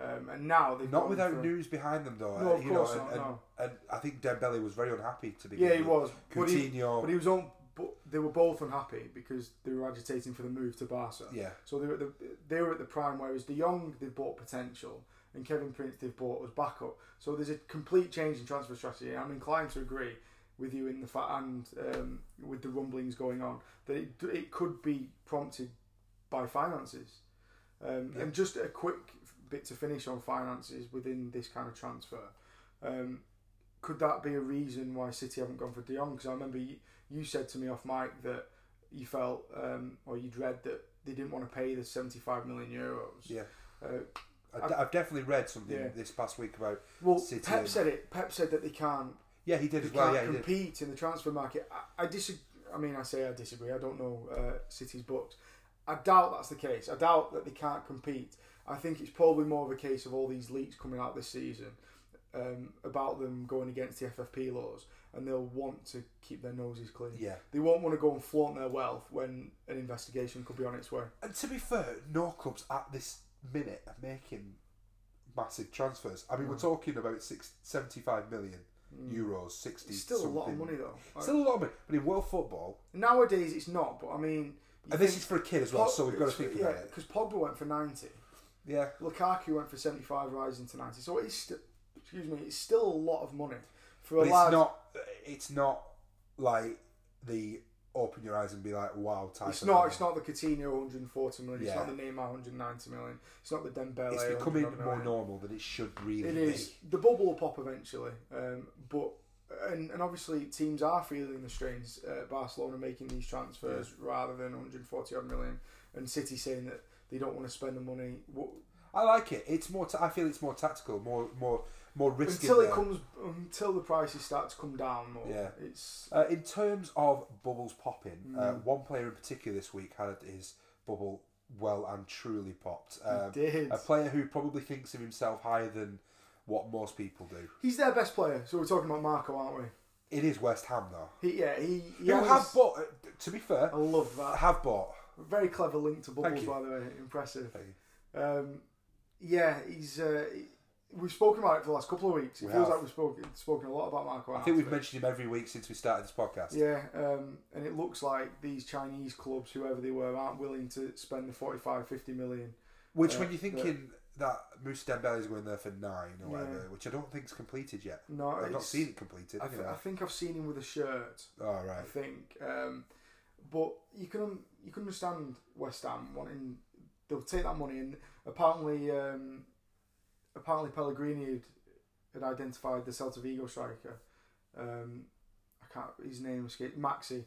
um, and now they've not without news behind them though. No, uh, of you course know, not, and, no. and, and I think Dembele was very unhappy to begin Yeah, he with. was. But he, Coutinho, but he was on. But they were both unhappy because they were agitating for the move to Barca. yeah, So they were at the they were at the prime, whereas De Jong they've bought potential and Kevin Prince they've bought as backup. So there's a complete change in transfer strategy. I'm inclined to agree with you in the fact and um, with the rumblings going on that it it could be prompted by finances. Um, Yeah. And just a quick bit to finish on finances within this kind of transfer. Um, could that be a reason why City haven't gone for De Jong? Because I remember you, you said to me off mic that you felt um, or you'd read that they didn't want to pay the 75 million euros. yeah. Uh, I, have definitely read something Yeah. this past week about. well, City Pep said it. Pep said that they can't, Yeah, he did as well. Yeah, he did. compete in the transfer market. I, I disagree. I mean, I say I disagree. I don't know uh, City's books. I doubt that's the case. I doubt that they can't compete. I think it's probably more of a case of all these leaks coming out this season um, about them going against the FFP laws, and they'll want to keep their noses clean. Yeah, They won't want to go and flaunt their wealth when an investigation could be on its way. and to be fair, no clubs at this minute are making massive transfers. I mean, we're Mm. talking about six, 75 million Mm. euros, sixty. It's still a lot of money though. Like, Still a lot of money, but in world football, nowadays it's not. But I mean, and this is for a kid as well, Pog- so we've got to think yeah, about it. because Pogba went for ninety. Yeah, Lukaku went for seventy-five, rising to ninety. So it's st- excuse me, it's still a lot of money for a but it's not. It's not like the open your eyes and be like, wow type. It's not. money. It's not the Coutinho 140 million. It's not the Neymar 190 million. It's not the Dembele. It's becoming more normal than it should really It be. is. The bubble will pop eventually, um, but and, and obviously teams are feeling the strains. Uh, Barcelona making these transfers rather than 140 odd million, and City saying that they don't want to spend the money What- I like it. It's more. ta- I feel it's more tactical, more more more risky. until it there. comes until the prices start to come down more. Yeah. It's Uh, in terms of bubbles popping, uh, Mm. one player in particular this week had his bubble well and truly popped. Um, did. a player who probably thinks of himself higher than what most people do. He's their best player, so we're talking about Marco, aren't we? It is West Ham though. He, yeah, he. he Who have bought? uh, To be fair, I love that. have bought. Very clever link to Bubbles, by the way. Impressive. Um, yeah, he's. Uh, he- we've spoken about it for the last couple of weeks. It We feels have. like we've spoken spoken a lot about Marco. I think we've mentioned him every week since we started this podcast. Yeah, um, and it looks like these Chinese clubs, whoever they were, aren't willing to spend the 45, 50 million. Which, Uh, when you're thinking that Moussa Dembele is going there for nine or Yeah. whatever, which I don't think's completed yet. No, I've not seen it completed. I, th- I think I've seen him with a shirt. oh I think, um, but you can you can understand West Ham wanting they'll take that money and apparently um, apparently Pellegrini had, had identified the Celta Vigo striker. Um, I can't his name escaped Maxi.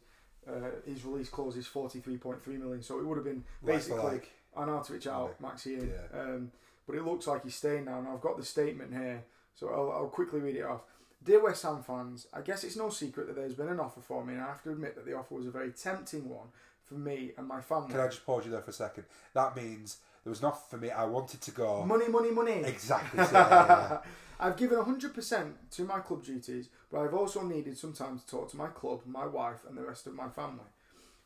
Uh, his release clause is forty three point three million, so it would have been Like basically like. Arnautovic out, Maxi in. Yeah. Um, but it looks like he's staying now. And I've got the statement here, so I'll, I'll quickly read it off. Dear West Ham fans, I guess it's no secret that there's been an offer for me, and I have to admit that the offer was a very tempting one for me and my family. Can I just pause you there for a second? That means there was enough for me. I wanted to go. Money, money, money. Exactly. so, yeah. I've given 100% to my club duties, but I've also needed some time to talk to my club, my wife, and the rest of my family.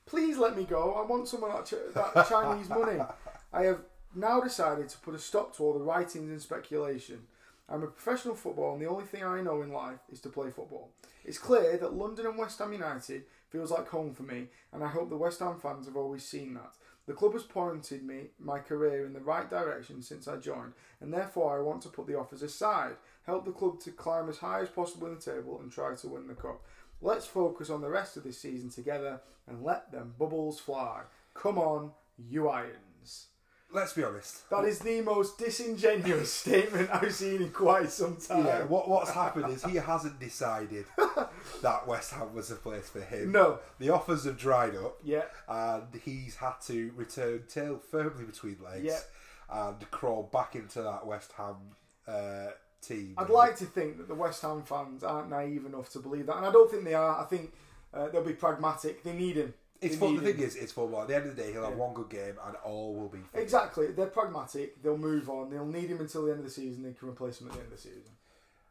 Please let me go. I want some of that, ch- that Chinese money. I have now decided to put a stop to all the writings and speculation. I'm a professional footballer, and the only thing I know in life is to play football. It's clear that London and West Ham United feels like home for me, and I hope the West Ham fans have always seen that. The club has pointed me, my career, in the right direction since I joined, and therefore I want to put the offers aside, help the club to climb as high as possible in the table, and try to win the cup. Let's focus on the rest of this season together and let them bubbles fly. Come on, you Irons. Let's be honest. That is the most disingenuous statement I've seen in quite some time. Yeah, what what's happened is he hasn't decided that West Ham was the place for him. No. The offers have dried up, Yeah, and he's had to return tail firmly between legs Yeah. and crawl back into that West Ham uh, team. I'd like to think that the West Ham fans aren't naive enough to believe that, and I don't think they are. I think uh, they'll be pragmatic. They need him. It's for, the thing is, it's for football. At the end of the day, he'll have Yeah. one good game, and all will be fine. Exactly. They're pragmatic. They'll move on. They'll need him until the end of the season. They can replace him at the end of the season.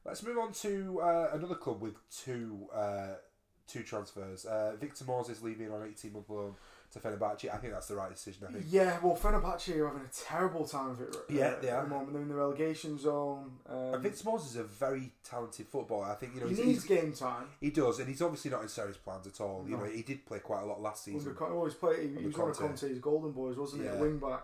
Let's move on to uh, another club with two uh, two transfers. Uh, Victor Moses leaving on 18 month loan to Fenerbahce. I think that's the right decision. I think. Yeah, well, Fenerbahce are having a terrible time of it. uh, Yeah, they at are. the moment. They're in the relegation zone. Um, And Victor Moses is a very talented footballer. I think you know he he's, needs he's- game time. he does, and he's obviously not in Sarri's plans at all. You know, he did play quite a lot last season. Con- always play. He, he was one of Conte. Conte's golden boys, wasn't he? Yeah. At wing back.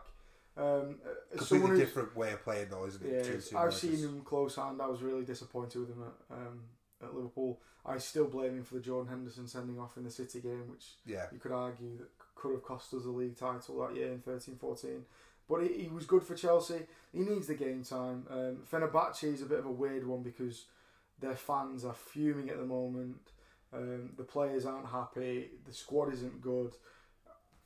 Um, Completely different way of playing, though, isn't it? Yeah, Two- two I've seen him close hand. I was really disappointed with him at, um, at Liverpool. I still blame him for the Jordan Henderson sending off in the City game, which Yeah, you could argue that could have cost us the league title that year in 13-14. But he, he was good for Chelsea. He needs the game time. Um, Fenerbahce is a bit of a weird one because their fans are fuming at the moment. Um, the players aren't happy. The squad isn't good.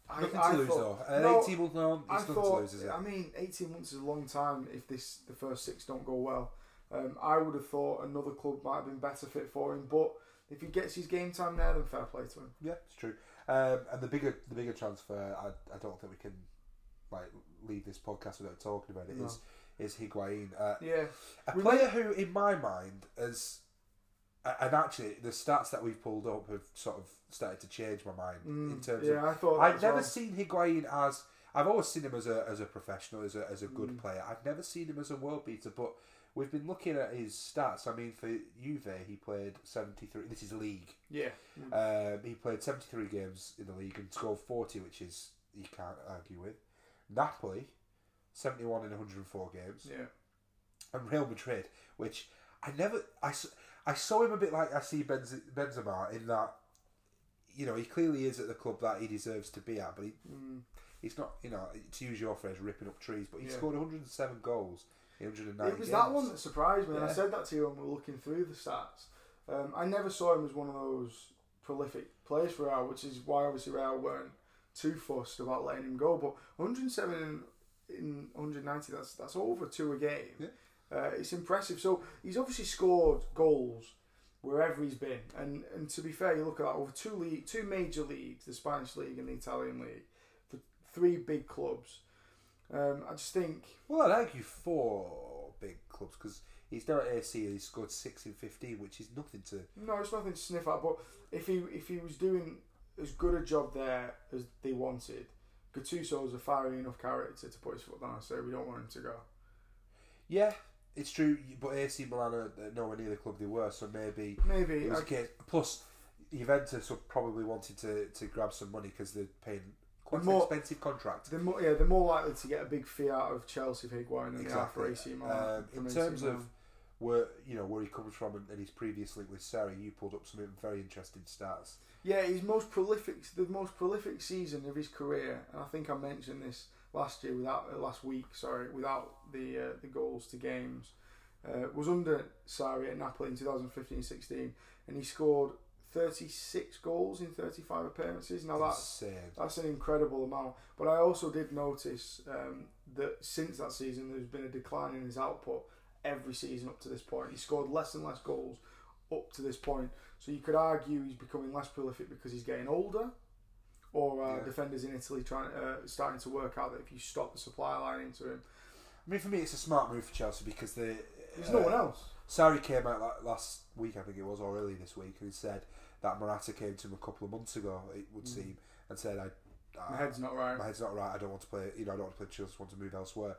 I, nothing I to lose thought- though. An No, 18 month loan, I thought, to lose? I mean, 18 months is a long time if this the first six don't go well. Um, I would have thought another club might have been better fit for him, but if he gets his game time there, then fair play to him. Yeah, it's true. Um, and the bigger the bigger transfer, I, I don't think we can like leave this podcast without talking about it. No. Is is Higuain, uh, Yeah, a player who, in my mind, has and actually the stats that we've pulled up have sort of started to change my mind in Mm, terms yeah, of. I thought. I've never well. seen Higuain as. I've always seen him as a as a professional, as a as a good Mm. player. I've never seen him as a world beater, but. We've been looking at his stats. I mean, for Juve, he played seventy three. This is league. Yeah, Um, he played 73 games in the league and scored 40, which is you can't argue with. Napoli, 71 in 104 games, yeah, and Real Madrid, which I never I, I saw him a bit like I see Benz, Benzema in that you know he clearly is at the club that he deserves to be at, but he, mm, he's not you know to use your phrase ripping up trees, but he Yeah. scored 107 goals 109 it was games. that one that surprised me, and I said that to you when we were looking through the stats. Um, I never saw him as one of those prolific players for Real, which is why obviously Real weren't too fussed about letting him go. But 107 in, in 190, that's that's over two a game. Yeah. Uh, it's impressive. So he's obviously scored goals wherever he's been, and and to be fair, you look at that over two league, two major leagues, the Spanish league and the Italian league, for three big clubs. Um, I just think Well, I'd argue four big clubs because He's now at AC and he's scored six in fifteen, which is nothing to. No, it's nothing to sniff at. But if he if he was doing as good a job there as they wanted, Gattuso's a fiery enough character to put his foot down and say we don't want him to go. Yeah, it's true, but AC Milan are nowhere near the club they were, so maybe Maybe it was I- a case. Plus, Juventus probably wanted to, to grab some money because they're paying quite more- expensive contract. they're more yeah they're more likely to get a big fee out of Chelsea for Higuain than they are Exactly. AC Milan. Um, in terms of where you know where he comes from and, and his previous link with Sarri, you pulled up some very interesting stats. Yeah, his most prolific, the most prolific season of his career, and I think I mentioned this last year without uh, last week. Sorry, without the uh, the goals to games, uh, was under Sarri at Napoli in 2015-16, and he scored 36 goals in 35 appearances. Now that's Insane. that's an incredible amount. But I also did notice um, that since that season, there's been a decline in his output every season up to this point. He scored less and less goals up to this point. So you could argue he's becoming less prolific because he's getting older, or uh, Yeah. defenders in Italy trying uh, starting to work out that if you stop the supply line into him, I mean, for me, it's a smart move for Chelsea because the there's no one else. Sarri came out last week, I think it was, or early this week, and said that Morata came to him a couple of months ago. It would Mm. seem, and said, "I, My head's not right. my head's not right. I don't want to play. You know, I don't want to play Chelsea. I want to move elsewhere."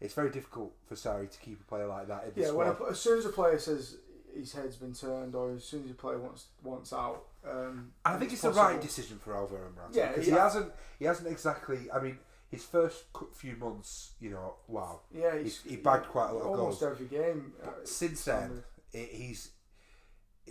It's very difficult for Sarri to keep a player like that in the Yeah, squad. a, as soon as a player says his head's been turned, or as soon as a player wants wants out, um, And I think it's, the right decision for Alvaro Morata Yeah, because he yeah. hasn't he hasn't exactly. I mean, his first few months, you know, wow. Yeah, he's, he bagged quite a lot of goals. almost every game. uh, since then, it, he's.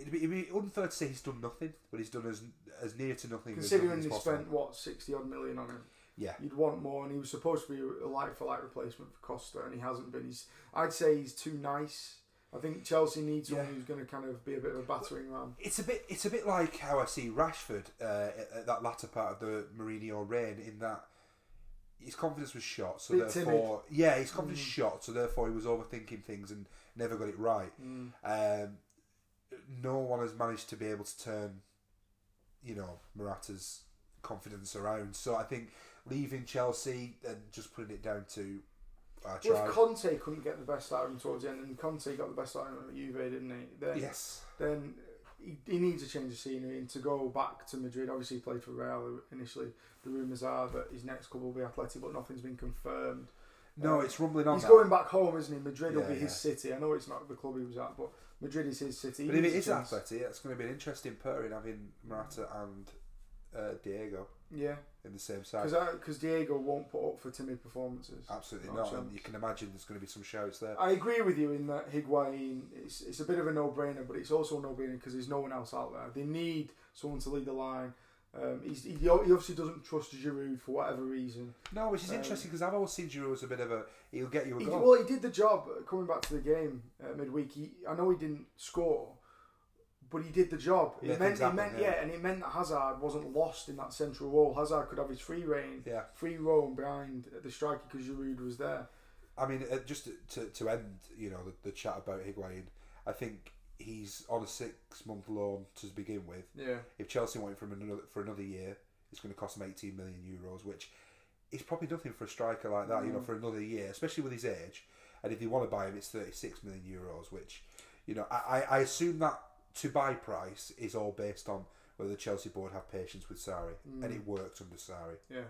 It'd be, it'd be unfair to say he's done nothing, but he's done as as near to nothing. as considering nothing they as spent what sixty odd million on him, Yeah, you'd want more. And he was supposed to be a like for like replacement for Costa, and he hasn't been. He's, I'd say he's too nice. I think Chelsea needs someone Yeah. who's going to kind of be a bit of a battering ram. it's a bit it's a bit like how I see Rashford uh, at, at that latter part of the Mourinho reign, in that his confidence was shot, so therefore, yeah, his confidence Mm. shot, so therefore he was overthinking things and never got it right. Mm. Um, no one has managed to be able to turn, you know, Morata's confidence around. So I think leaving Chelsea and just putting it down to I Well, if Conte couldn't get the best out of him towards the end, and Conte got the best out of him at Juve, didn't he? Then, yes, then he, he needs a change of scenery and to go back to Madrid. Obviously, he played for Real initially. The rumours are that his next club will be Atleti, but nothing's been confirmed. no, Uh, it's rumbling on. He's that. going back home, isn't he? Madrid will Yeah, be his city. I know it's not the club he was at, but Madrid is his city. But if it is. Atleti, it's going to be an interesting pairing having Morata and uh, Diego Yeah, in the same side. because Diego won't put up for timid performances. Absolutely No not. And you can imagine there's going to be some shouts there. I agree with you in that Higuain, it's, it's a bit of a no-brainer, but it's also a no-brainer because there's no one else out there. They need someone to lead the line. Um, he's, he, he obviously doesn't trust Giroud for whatever reason. No, which is Um, interesting because I've always seen Giroud as a bit of a he'll get you a He, goal. well, he did the job coming back to the game uh, midweek. He, I know he didn't score, but he did the job. Yeah, it meant, things it happen, meant, yeah. yeah. and it meant that Hazard wasn't lost in that central role. Hazard could have his free reign, yeah, free roam behind the striker because Giroud was there. I mean, uh, just to, to to end, you know, the, the chat about Higuain, I think he's on a six month loan to begin with. Yeah, If Chelsea want him from another for another year, it's going to cost him 18 million euros, which is probably nothing for a striker like that. You know, Mm. for another year, especially with his age. And if you want to buy him, it's 36 million euros, which you know, I, I assume that to buy price is all based on whether the Chelsea board have patience with Sarri, and Mm. it worked under Sarri. yeah.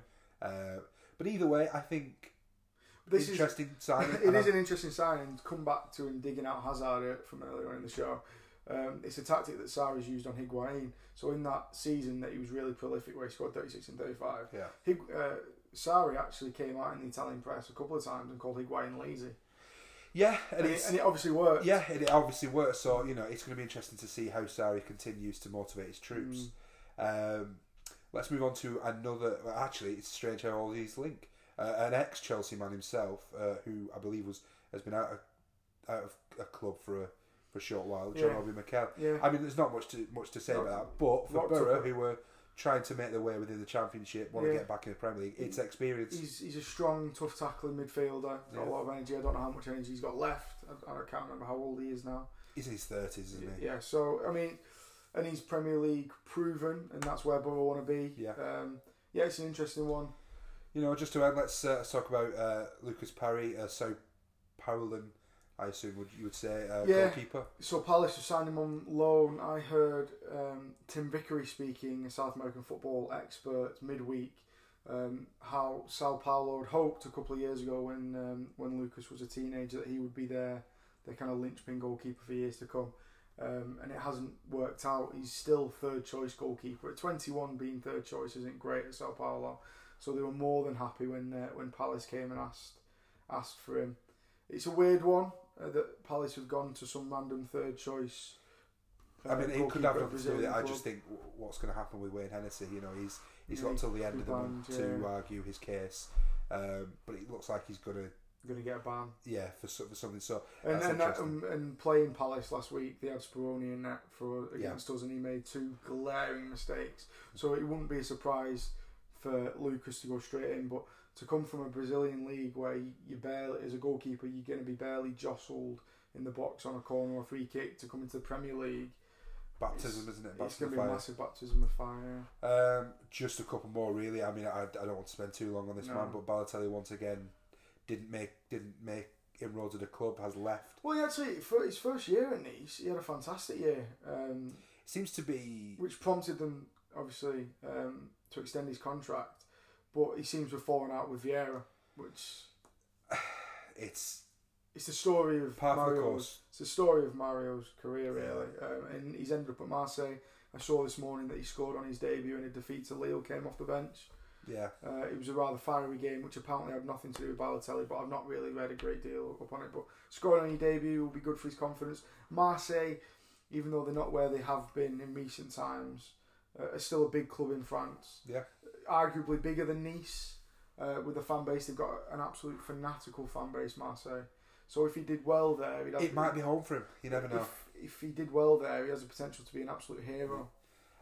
Uh, but either way, I think This is interesting signing. it is an interesting sign and come back to him digging out Hazard uh, from earlier on in the show. Um, it's a tactic that Sarri's used on Higuain. So in that season that he was really prolific, where he scored 36 and 35, yeah. Hig, uh, Sarri actually came out in the Italian press a couple of times and called Higuain lazy, Yeah, and, and, it, and it obviously worked. yeah, and it obviously works. So you know, it's going to be interesting to see how Sarri continues to motivate his troops. Mm. Um, let's move on to another. Well, actually, it's strange how all these link. Uh, an ex Chelsea man himself, uh, who I believe was has been out of out of a club for a for a short while, John Yeah. Obi Mikel. Yeah, I mean, there's not much to much to say No. about that. But for Borough, who were trying to make their way within the Championship, want to get back in the Premier League, it's experience. he's he's a strong, tough tackling midfielder. Got Yeah. a lot of energy. I don't know how much energy he's got left. I, I can't remember how old he is now. He's in his thirties, isn't he? Yeah, so I mean, and he's Premier League proven, and that's where Borough want to be. Yeah. um, yeah, it's an interesting one. You know, just to end, let's uh, talk about uh, Lucas Perri, uh, so Paulan I assume would you would say uh, Yeah. goalkeeper. So Palace have signed him on loan. I heard um, Tim Vickery speaking, a South American football expert, midweek, um, how Sao Paulo had hoped a couple of years ago when um, when Lucas was a teenager that he would be their their kind of linchpin goalkeeper for years to come. Um, and it hasn't worked out. He's still third choice goalkeeper. At 21, being third choice isn't great at Sao Paulo. So they were more than happy when uh, when Palace came and asked asked for him. It's a weird one uh, that Palace have gone to some random third choice. I mean, uh, it could have nothing to do with it. I just think what's going to happen with Wayne Hennessy. You know, he's he's Yeah, got till the end of the banned, month yeah. to argue his case, um, but it looks like he's going to going to get a ban. yeah for, for something. So And and, that, um, and playing Palace last week, they had Speroni in net for Yeah. against us, and he made two glaring mistakes. So it wouldn't be a surprise for Lucas to go straight in, but to come from a Brazilian league where you, barely, as a goalkeeper, you're going to be barely jostled in the box on a corner or free kick to come into the Premier League. baptism, isn't it? It's Baptism going of to be a massive baptism of fire. Um, just a couple more, really. I mean, I, I don't want to spend too long on this No. man, but Balotelli once again didn't make didn't make inroads at the club. Has left. Well, he actually, for his first year at Nice, he had a fantastic year. Um, Seems to be which prompted them obviously um, to extend his contract. But he seems to have fallen out with Vieira, which it's it's the story of part of Mario's. course. It's the story of Mario's career really, um, and he's ended up at Marseille. I saw this morning that he scored on his debut in a defeat to Lille, came off the bench. Yeah, Uh, it was a rather fiery game, which apparently had nothing to do with Balotelli, but I've not really read a great deal up on it. But scoring on your debut will be good for his confidence. Marseille, even though they're not where they have been in recent times, uh, are still a big club in France. Yeah. Arguably bigger than Nice, uh, with the fan base. They've got an absolute fanatical fan base, Marseille. So if he did well there, it might be home for him. You never know. If, if he did well there, he has the potential to be an absolute hero.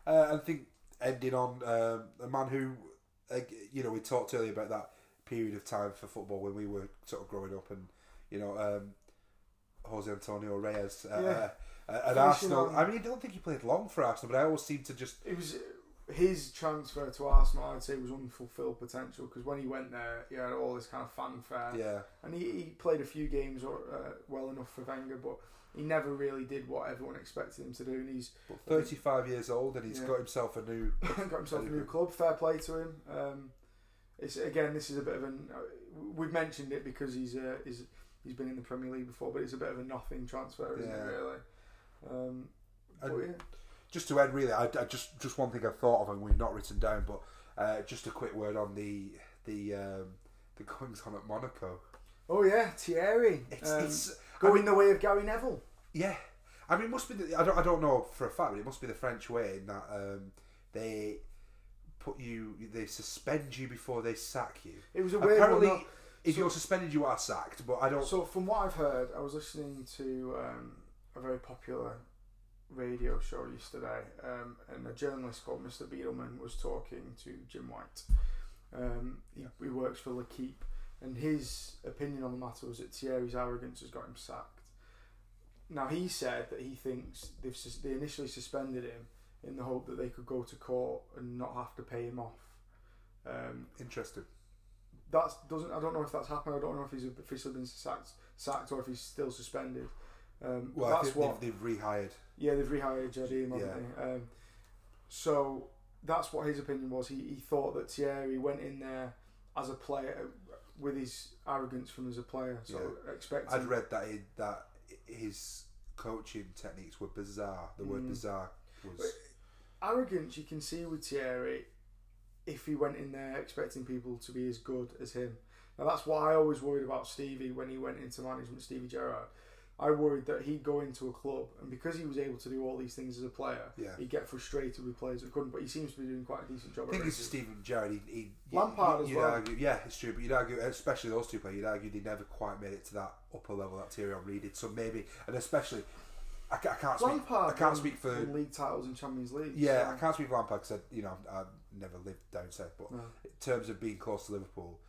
Uh, I think ending on um, a man who, uh, you know, we talked earlier about that period of time for football when we were sort of growing up, and you know, um, Jose Antonio Reyes uh, Yeah. At Arsenal. on- I mean, I don't think he played long for Arsenal, but I always seem to just it was his transfer to Arsenal. I'd say was unfulfilled potential because when he went there, he had all this kind of fanfare, yeah. and he, he played a few games or, uh, well enough for Wenger, but he never really did what everyone expected him to do. And he's But 35 years old, and he's Yeah. got himself a new. got himself a new club. Fair play to him. Um, it's again, this is a bit of an. We've mentioned it because he's uh, he's he's been in the Premier League before, but it's a bit of a nothing transfer, isn't Yeah. it? Really. Um, And- yeah. Just to end, really, I, I just just one thing I thought of and we've not written down, but uh, just a quick word on the the um, the goings on at Monaco. Oh yeah, Thierry. It's, um, it's going the way of Gary Neville. Yeah, I mean, it must be. The, I don't. I don't know for a fact, but it must be the French way in that um, they put you, they suspend you before they sack you. It was a weird Apparently, if so- you're suspended, you are sacked. But I don't. So from what I've heard, I was listening to um, a very popular radio show yesterday, um, and a journalist called Mr. Beadleman was talking to Jim White. Um, he, he works for L'Equipe, and his opinion on the matter was that Thierry's arrogance has got him sacked. Now he said that he thinks they've sus- they initially suspended him in the hope that they could go to court and not have to pay him off. Um, Interesting. that's doesn't. I don't know if that's happened. I don't know if he's officially been sacked, sacked or if he's still suspended. Um, Well, that's what. they've, they've rehired. Yeah, they've rehired Jardim, haven't Yeah. they? Um, so that's what his opinion was. He, he thought that Thierry went in there as a player with his arrogance from as a player. So expecting. I'd read that he, that his coaching techniques were bizarre. The word Mm. bizarre was. arrogance you can see with Thierry if he went in there expecting people to be as good as him. Now that's what I always worried about Stevie when he went into management, Stevie Gerrard. I worried that he'd go into a club and because he was able to do all these things as a player, Yeah. he'd get frustrated with players that couldn't. But he seems to be doing quite a decent job. I think it's it. Stephen Gerrard. He, he, Lampard as well. Argue, yeah, it's true, but you'd argue, especially those two players, you'd argue they never quite made it to that upper level that Thierry Henry did. So maybe, and especially, I, I can't speak. Lampard I can't speak for. league titles and Champions League. Yeah, so- I can't speak for Lampard because you know I've never lived down south, but No. in terms of being close to Liverpool,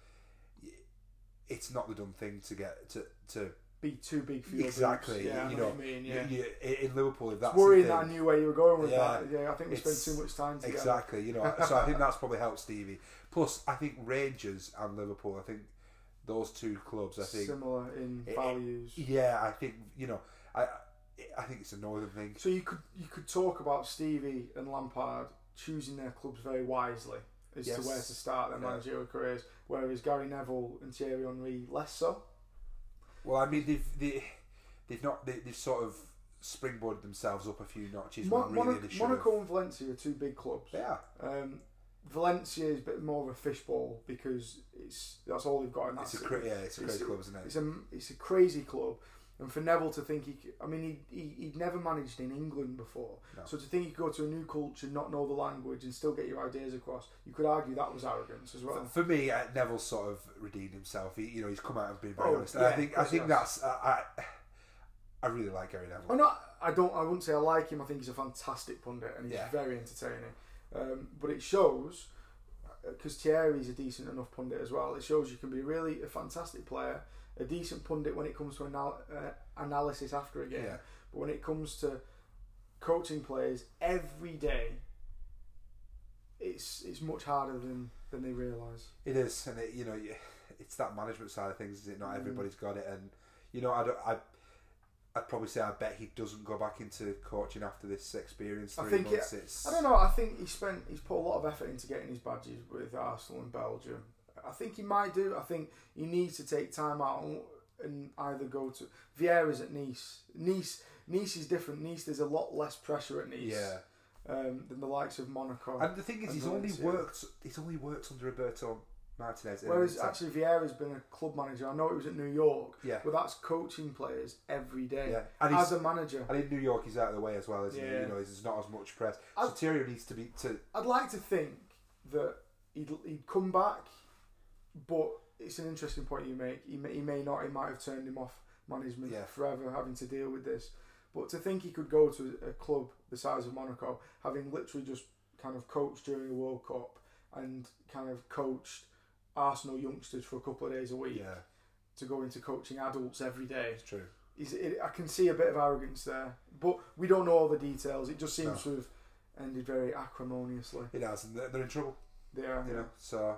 it's not the done thing to get to to be too big for your Exactly. Yeah, I you know, know, what you mean. Yeah. you, you, in Liverpool. If that's it's worrying thing- that I knew where you were going with Yeah. that. Yeah, I think we spent too much time together. Exactly, you know. so I think that's probably helped Stevie. Plus, I think Rangers and Liverpool. I think those two clubs. I think. similar in It- values. Yeah, I think you know. I I think it's a northern thing. So you could you could talk about Stevie and Lampard choosing their clubs very wisely as Yes. to where to start their managerial careers, whereas Gary Neville and Thierry Henry less so. Well, I mean, they've they, they've not they, they've sort of springboarded themselves up a few notches. Mon- really Monaco. Monaco and Valencia are two big clubs. Yeah, Um, Valencia is a bit more of a fishbowl because it's that's all they've got in that it's a cra- yeah, it's a It's great a- club, isn't it? It's a it's a crazy club, and for Neville to think he, I mean, he, he he'd never managed in England before, No. so to think you could go to a new culture, not know the language, and still get your ideas across, you could argue that was arrogance as well. For me, uh, Neville sort of redeemed himself. He, you know, he's come out and been very Oh, honest. And I think I think he that's uh, I I really like Gary Neville. I'm not. I don't. I wouldn't say I like him. I think he's a fantastic pundit and he's Yeah. very entertaining. Um, but it shows because Thierry's a decent enough pundit as well. It shows you can be really a fantastic player, a decent pundit when it comes to anal- uh, analysis after a game. Yeah. But when it comes to coaching players every day, it's it's much harder than than they realise. It is, and it, you know, it's that management side of things. Is it not? Mm. Everybody's got it, and you know, I don't. I, I'd probably say I bet he doesn't go back into coaching after this experience. I think months. It's I don't know. I think he spent he's put a lot of effort into getting his badges with Arsenal and Belgium. I think he might do. I think he needs to take time out and, either go to Vieira's at Nice. Nice Nice is different. Nice there's a lot less pressure at Nice Yeah, um, than the likes of Monaco. and the thing is, he's only Valencia. worked. He's only worked under Roberto Martinez. Whereas actually Vieira's been a club manager. I know it was at New York, yeah, but that's coaching players every day yeah, and he's as a manager. and in New York, he's out of the way as well, isn't he? Yeah. You know, there's not as much press. So Thierry needs to be to. I'd like to think that he'd, he'd come back, but it's an interesting point you make. He may, he may not. He might have turned him off management Yeah. forever, having to deal with this. But to think he could go to a club the size of Monaco, having literally just kind of coached during the World Cup and kind of coached Arsenal youngsters for a couple of days a week, Yeah, to go into coaching adults every day. it's true. Is it, I can see a bit of arrogance there, but we don't know all the details. It just seems No. to have ended very acrimoniously. It has, and they're, they're in trouble. They are, you know. So,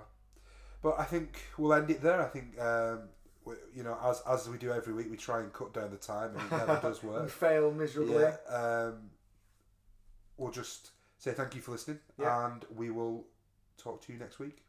but I think we'll end it there. I think um, we, you know, as as we do every week, we try and cut down the time, and it never does work. fail miserably. Yeah. Um, we'll just say thank you for listening, Yeah. and we will talk to you next week.